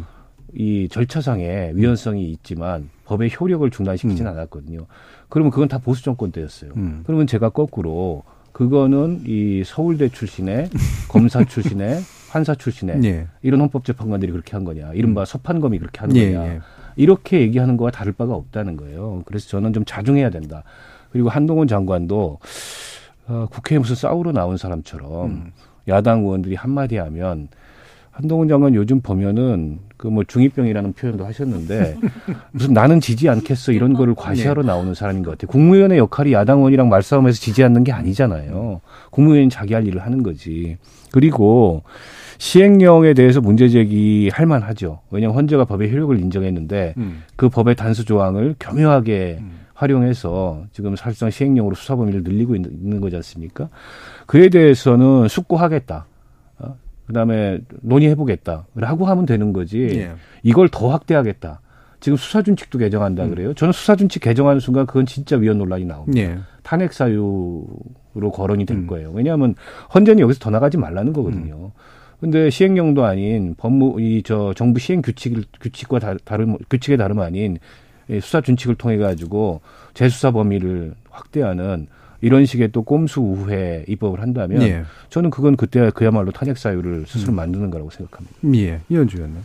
이 절차상의 위헌성이 있지만 법의 효력을 중단시키지는 음. 않았거든요. 그러면 그건 다 보수 정권 때였어요. 음. 그러면 제가 거꾸로 그거는 이 서울대 출신의 검사 출신의 판사 출신의 예. 이런 헌법재판관들이 그렇게 한 거냐, 이른바 음. 서판검이 그렇게 예, 거냐, 예. 이렇게 얘기하는 거와 다를 바가 없다는 거예요. 그래서 저는 좀 자중해야 된다. 그리고 한동훈 장관도 어, 국회에 무슨 싸우러 나온 사람처럼 음. 야당 의원들이 한마디 하면 한동훈 장관 요즘 보면은 그 뭐 중이병이라는 표현도 하셨는데 무슨 나는 지지 않겠어 이런 거를 과시하러 네. 나오는 사람인 것 같아요. 국무위원의 역할이 야당 의원이랑 말싸움에서 지지 않는 게 아니잖아요. 국무위원이 자기 할 일을 하는 거지. 그리고 시행령에 대해서 문제 제기할 만하죠. 왜냐하면 헌재가 법의 효력을 인정했는데 음. 그 법의 단수 조항을 교묘하게 음. 활용해서 지금 사실상 시행령으로 수사 범위를 늘리고 있는 거지 않습니까? 그에 대해서는 숙고하겠다. 그다음에 논의해보겠다라고 하면 되는 거지 예. 이걸 더 확대하겠다. 지금 수사준칙도 개정한다 음. 그래요. 저는 수사준칙 개정하는 순간 그건 진짜 위헌 논란이 나옵니다. 예. 탄핵 사유로 거론이 될 음. 거예요. 왜냐하면 헌재는 여기서 더 나가지 말라는 거거든요. 음. 근데 시행령도 아닌 법무 이 저 정부 시행 규칙 규칙과 다름 규칙의 다름 아닌 수사 준칙을 통해 가지고 재수사 범위를 확대하는 이런 식의 또 꼼수 우회 입법을 한다면 예. 저는 그건 그때 그야말로 탄핵 사유를 스스로 음. 만드는 거라고 생각합니다. 예, 이현주 의원님.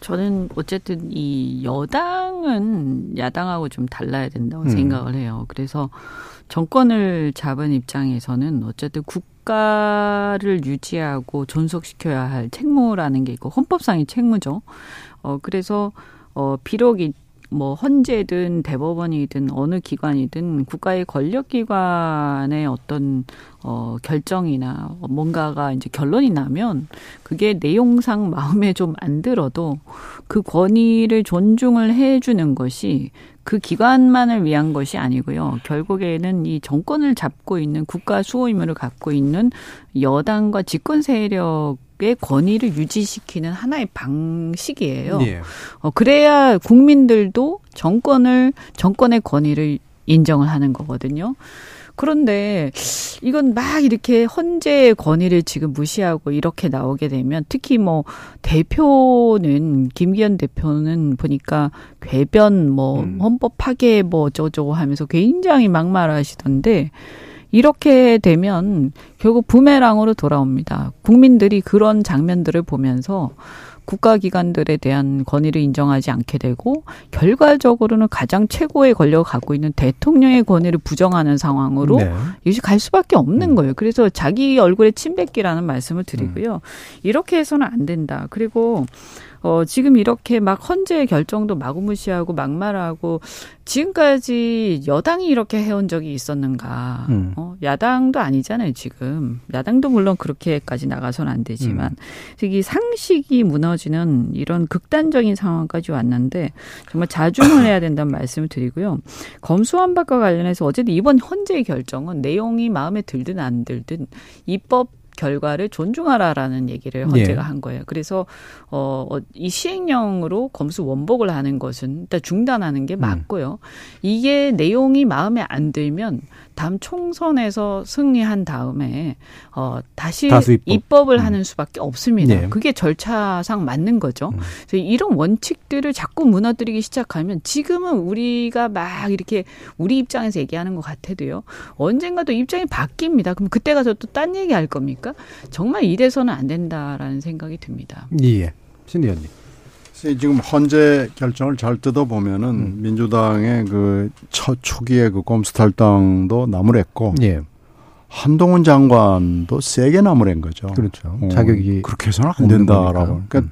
저는 어쨌든 이 여당은 야당하고 좀 달라야 된다고 음. 생각을 해요. 그래서 정권을 잡은 입장에서는 어쨌든 국가를 유지하고 존속시켜야 할 책무라는 게 있고 헌법상의 책무죠. 어 그래서 어 비록 이 뭐 헌재든 대법원이든 어느 기관이든 국가의 권력 기관의 어떤 어 결정이나 뭔가가 이제 결론이 나면 그게 내용상 마음에 좀 안 들어도 그 권위를 존중을 해 주는 것이 그 기관만을 위한 것이 아니고요. 결국에는 이 정권을 잡고 있는 국가 수호 임무를 갖고 있는 여당과 집권 세력 의 권위를 유지시키는 하나의 방식이에요. 예. 어, 그래야 국민들도 정권을 정권의 권위를 인정을 하는 거거든요. 그런데 이건 막 이렇게 헌재의 권위를 지금 무시하고 이렇게 나오게 되면 특히 뭐 대표는 김기현 대표는 보니까 궤변 뭐 음. 헌법 파괴 뭐 어쩌고저쩌고 하면서 굉장히 막말하시던데 이렇게 되면 결국 부메랑으로 돌아옵니다. 국민들이 그런 장면들을 보면서 국가기관들에 대한 권위를 인정하지 않게 되고 결과적으로는 가장 최고의 권력을 갖고 있는 대통령의 권위를 부정하는 상황으로 네. 이것이 갈 수밖에 없는 음. 거예요. 그래서 자기 얼굴에 침 뱉기라는 말씀을 드리고요. 음. 이렇게 해서는 안 된다. 그리고 어, 지금 이렇게 막 헌재 결정도 마구무시하고 막말하고 지금까지 여당이 이렇게 해온 적이 있었는가? 음. 어, 야당도 아니잖아요, 지금. 야당도 물론 그렇게까지 나가서는 안 되지만. 음. 이 상식이 무너지는 이런 극단적인 상황까지 왔는데 정말 자중을 해야 된다는 말씀을 드리고요. 검수완박과 관련해서 어쨌든 이번 헌재 결정은 내용이 마음에 들든 안 들든 입법 결과를 존중하라라는 얘기를 헌재가 예. 한 거예요. 그래서 어, 어, 이 시행령으로 검수 원복을 하는 것은 일단 중단하는 게 음. 맞고요. 음. 이게 내용이 마음에 안 들면 다음 총선에서 승리한 다음에 어 다시 입법. 을 음. 하는 수밖에 없습니다. 네. 그게 절차상 맞는 거죠. 음. 그래서 이런 원칙들을 자꾸 무너뜨리기 시작하면 지금은 우리가 막 이렇게 우리 입장에서 얘기하는 것 같아도요. 언젠가 또 입장이 바뀝니다. 그럼 그때 가서 또 딴 얘기 할 겁니까? 정말 이래서는 안 된다라는 생각이 듭니다. 예. 신 의원님. 지금 헌재 결정을 잘 뜯어보면은 음. 민주당의 그 첫 초기에 그 꼼수탈당도 나무랬고 예. 한동훈 장관도 세게 나무랜 거죠. 그렇죠. 어, 자격이 그렇게 해서는 안 된다라고. 그러니까 음.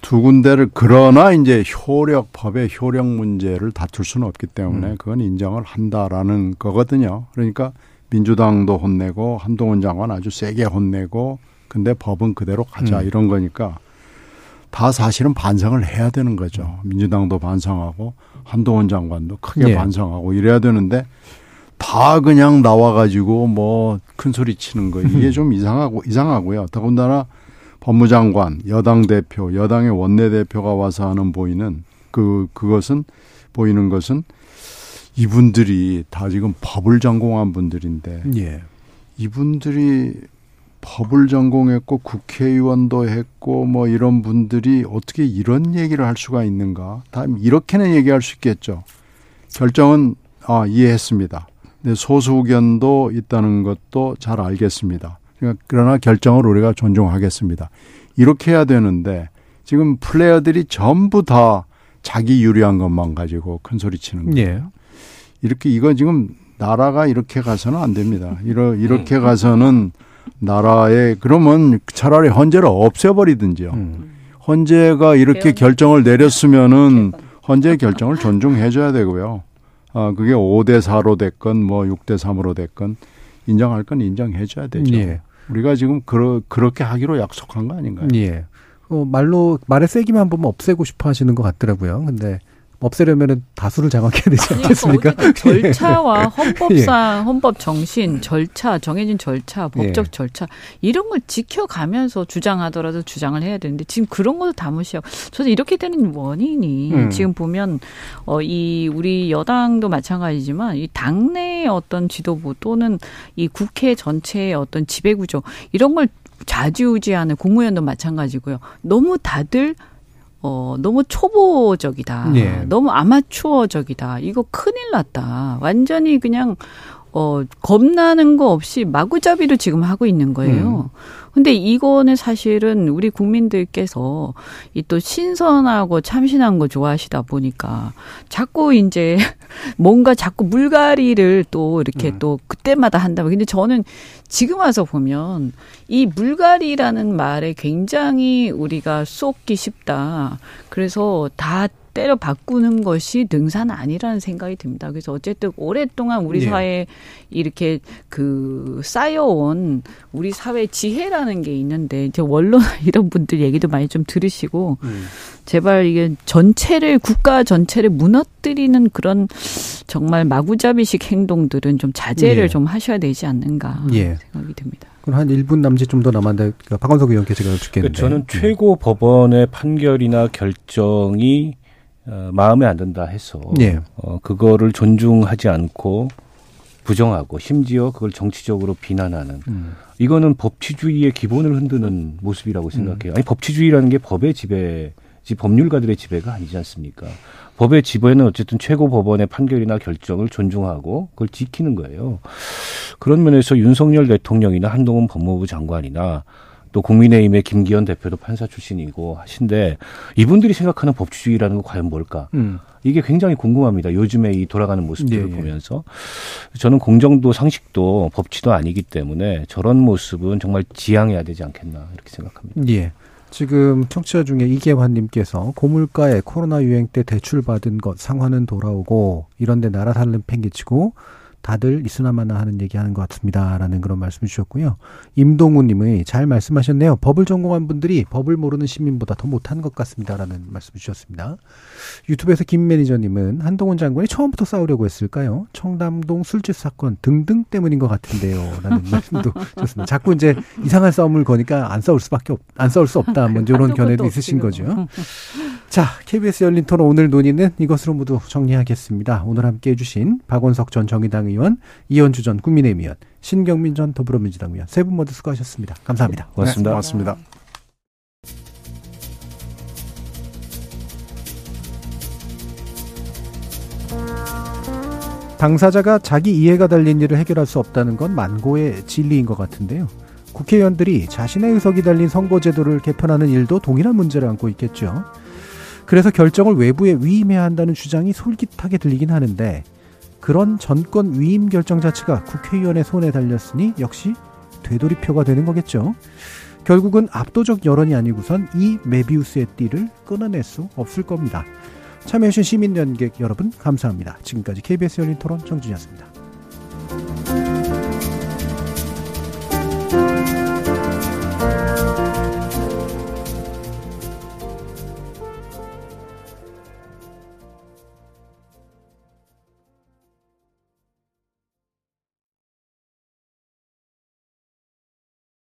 두 군데를 그러나 이제 효력 법의 효력 문제를 다툴 수는 없기 때문에 음. 그건 인정을 한다라는 거거든요. 그러니까 민주당도 혼내고 한동훈 장관 아주 세게 혼내고 근데 법은 그대로 가자 음. 이런 거니까 다 사실은 반성을 해야 되는 거죠. 민주당도 반성하고 한동훈 장관도 크게 예. 반성하고 이래야 되는데 다 그냥 나와가지고 뭐 큰 소리 치는 거 이게 좀 이상하고 이상하고요. 더군다나 법무장관, 여당 대표, 여당의 원내 대표가 와서 하는 보이는 그 그것은 보이는 것은 이분들이 다 지금 법을 전공한 분들인데 예. 이분들이 법을 전공했고 국회의원도 했고 뭐 이런 분들이 어떻게 이런 얘기를 할 수가 있는가? 다 이렇게는 얘기할 수 있겠죠. 결정은 아 이해했습니다. 네, 소수 의견도 있다는 것도 잘 알겠습니다. 그러니까 그러나 결정을 우리가 존중하겠습니다. 이렇게 해야 되는데 지금 플레이어들이 전부 다 자기 유리한 것만 가지고 큰 소리 치는 거예요. 예. 이렇게 이거 지금 나라가 이렇게 가서는 안 됩니다. 이러, 이렇게 음. 가서는 나라에 그러면 차라리 헌재를 없애버리든지요. 음. 헌재가 이렇게 결정을 내렸으면은 헌재의 결정을 존중해줘야 되고요. 아, 그게 5대 4로 됐건 뭐 6대 3으로 됐건 인정할 건 인정해줘야 되죠. 예. 우리가 지금 그러, 그렇게 하기로 약속한 거 아닌가요? 예. 어, 말로 말의 세기만 보면 없애고 싶어 하시는 것 같더라고요. 근데 없애려면은 다수를 장악해야 되지 않겠습니까? 그러니까 절차와 헌법상 예. 헌법 정신, 절차, 정해진 절차, 법적 예. 절차 이런 걸 지켜가면서 주장하더라도 주장을 해야 되는데 지금 그런 것도 다 무시하고 저는 이렇게 되는 원인이 음. 지금 보면 어 이 우리 여당도 마찬가지지만 이 당내의 어떤 지도부 또는 이 국회 전체의 어떤 지배 구조 이런 걸 좌지우지하는 국무위원도 마찬가지고요. 너무 다들 어, 너무 초보적이다. 네. 너무 아마추어적이다. 이거 큰일 났다. 완전히 그냥, 어, 겁나는 거 없이 마구잡이로 지금 하고 있는 거예요. 음. 근데 이거는 사실은 우리 국민들께서 이 또 신선하고 참신한 거 좋아하시다 보니까 자꾸 이제 뭔가 자꾸 물갈이를 또 이렇게 음. 또 그때마다 한다고. 근데 저는 지금 와서 보면 이 물갈이라는 말에 굉장히 우리가 쏟기 쉽다. 그래서 다 때려 바꾸는 것이 능사는 아니라는 생각이 듭니다. 그래서 어쨌든 오랫동안 우리 네. 사회에 이렇게 그 쌓여온 우리 사회 지혜라는 게 있는데 이제 원론 이런 분들 얘기도 많이 좀 들으시고 음. 제발 이게 전체를 국가 전체를 무너뜨리는 그런 정말 마구잡이식 행동들은 좀 자제를 예. 좀 하셔야 되지 않는가 예. 생각이 듭니다. 그럼 한 1분 남짓 좀 더 남았는데 그러니까 박원석 의원께 제가 여쭙겠는데. 그러니까 저는 예. 최고 법원의 판결이나 결정이 어, 마음에 안 든다 해서 예. 어, 그거를 존중하지 않고 부정하고 심지어 그걸 정치적으로 비난하는 음. 이거는 법치주의의 기본을 흔드는 모습이라고 생각해요. 음. 아니 법치주의라는 게 법의 지배, 법률가들의 지배가 아니지 않습니까? 법의 지배는 어쨌든 최고 법원의 판결이나 결정을 존중하고 그걸 지키는 거예요. 그런 면에서 윤석열 대통령이나 한동훈 법무부 장관이나 또 국민의힘의 김기현 대표도 판사 출신이고 하신데 이분들이 생각하는 법치주의라는 건 과연 뭘까? 음. 이게 굉장히 궁금합니다. 요즘에 이 돌아가는 모습들을 네, 예. 보면서 저는 공정도 상식도 법치도 아니기 때문에 저런 모습은 정말 지양해야 되지 않겠나 이렇게 생각합니다. 예. 지금 청취자 중에 이계환님께서 고물가에 코로나 유행 때 대출 받은 것 상환은 돌아오고 이런데 나라 살림 팽개치고 다들 이스나마나 하는 얘기하는 것 같습니다라는 그런 말씀 주셨고요. 임동우님의 잘 말씀하셨네요. 법을 전공한 분들이 법을 모르는 시민보다 더 못하는 것 같습니다라는 말씀 주셨습니다. 유튜브에서 김 매니저님은 한동훈 장관이 처음부터 싸우려고 했을까요? 청담동 술집 사건 등등 때문인 것 같은데요라는 말씀도 좋습니다. 자꾸 이제 이상한 싸움을 거니까 안 싸울 수밖에 없, 안 싸울 수 없다. 먼저 이런 견해도 있으신 거죠. 자, KBS 열린 토론 오늘 논의는 이것으로 모두 정리하겠습니다. 오늘 함께 해주신 박원석 전 정의당 의원, 이현주 전 국민의힘 의원, 신경민 전 더불어민주당 의원 세 분 모두 수고하셨습니다. 감사합니다. 고맙습니다. 네, 고맙습니다. 당사자가 자기 이해가 달린 일을 해결할 수 없다는 건 만고의 진리인 것 같은데요. 국회의원들이 자신의 의석이 달린 선거제도를 개편하는 일도 동일한 문제를 안고 있겠죠. 그래서 결정을 외부에 위임해야 한다는 주장이 솔깃하게 들리긴 하는데 그런 정권 위임 결정 자체가 국회의원의 손에 달렸으니 역시 되돌이표가 되는 거겠죠. 결국은 압도적 여론이 아니고선 이 메비우스의 띠를 끊어낼 수 없을 겁니다. 참여해주신 시민연객 여러분 감사합니다. 지금까지 KBS 열린 토론 정준이었습니다.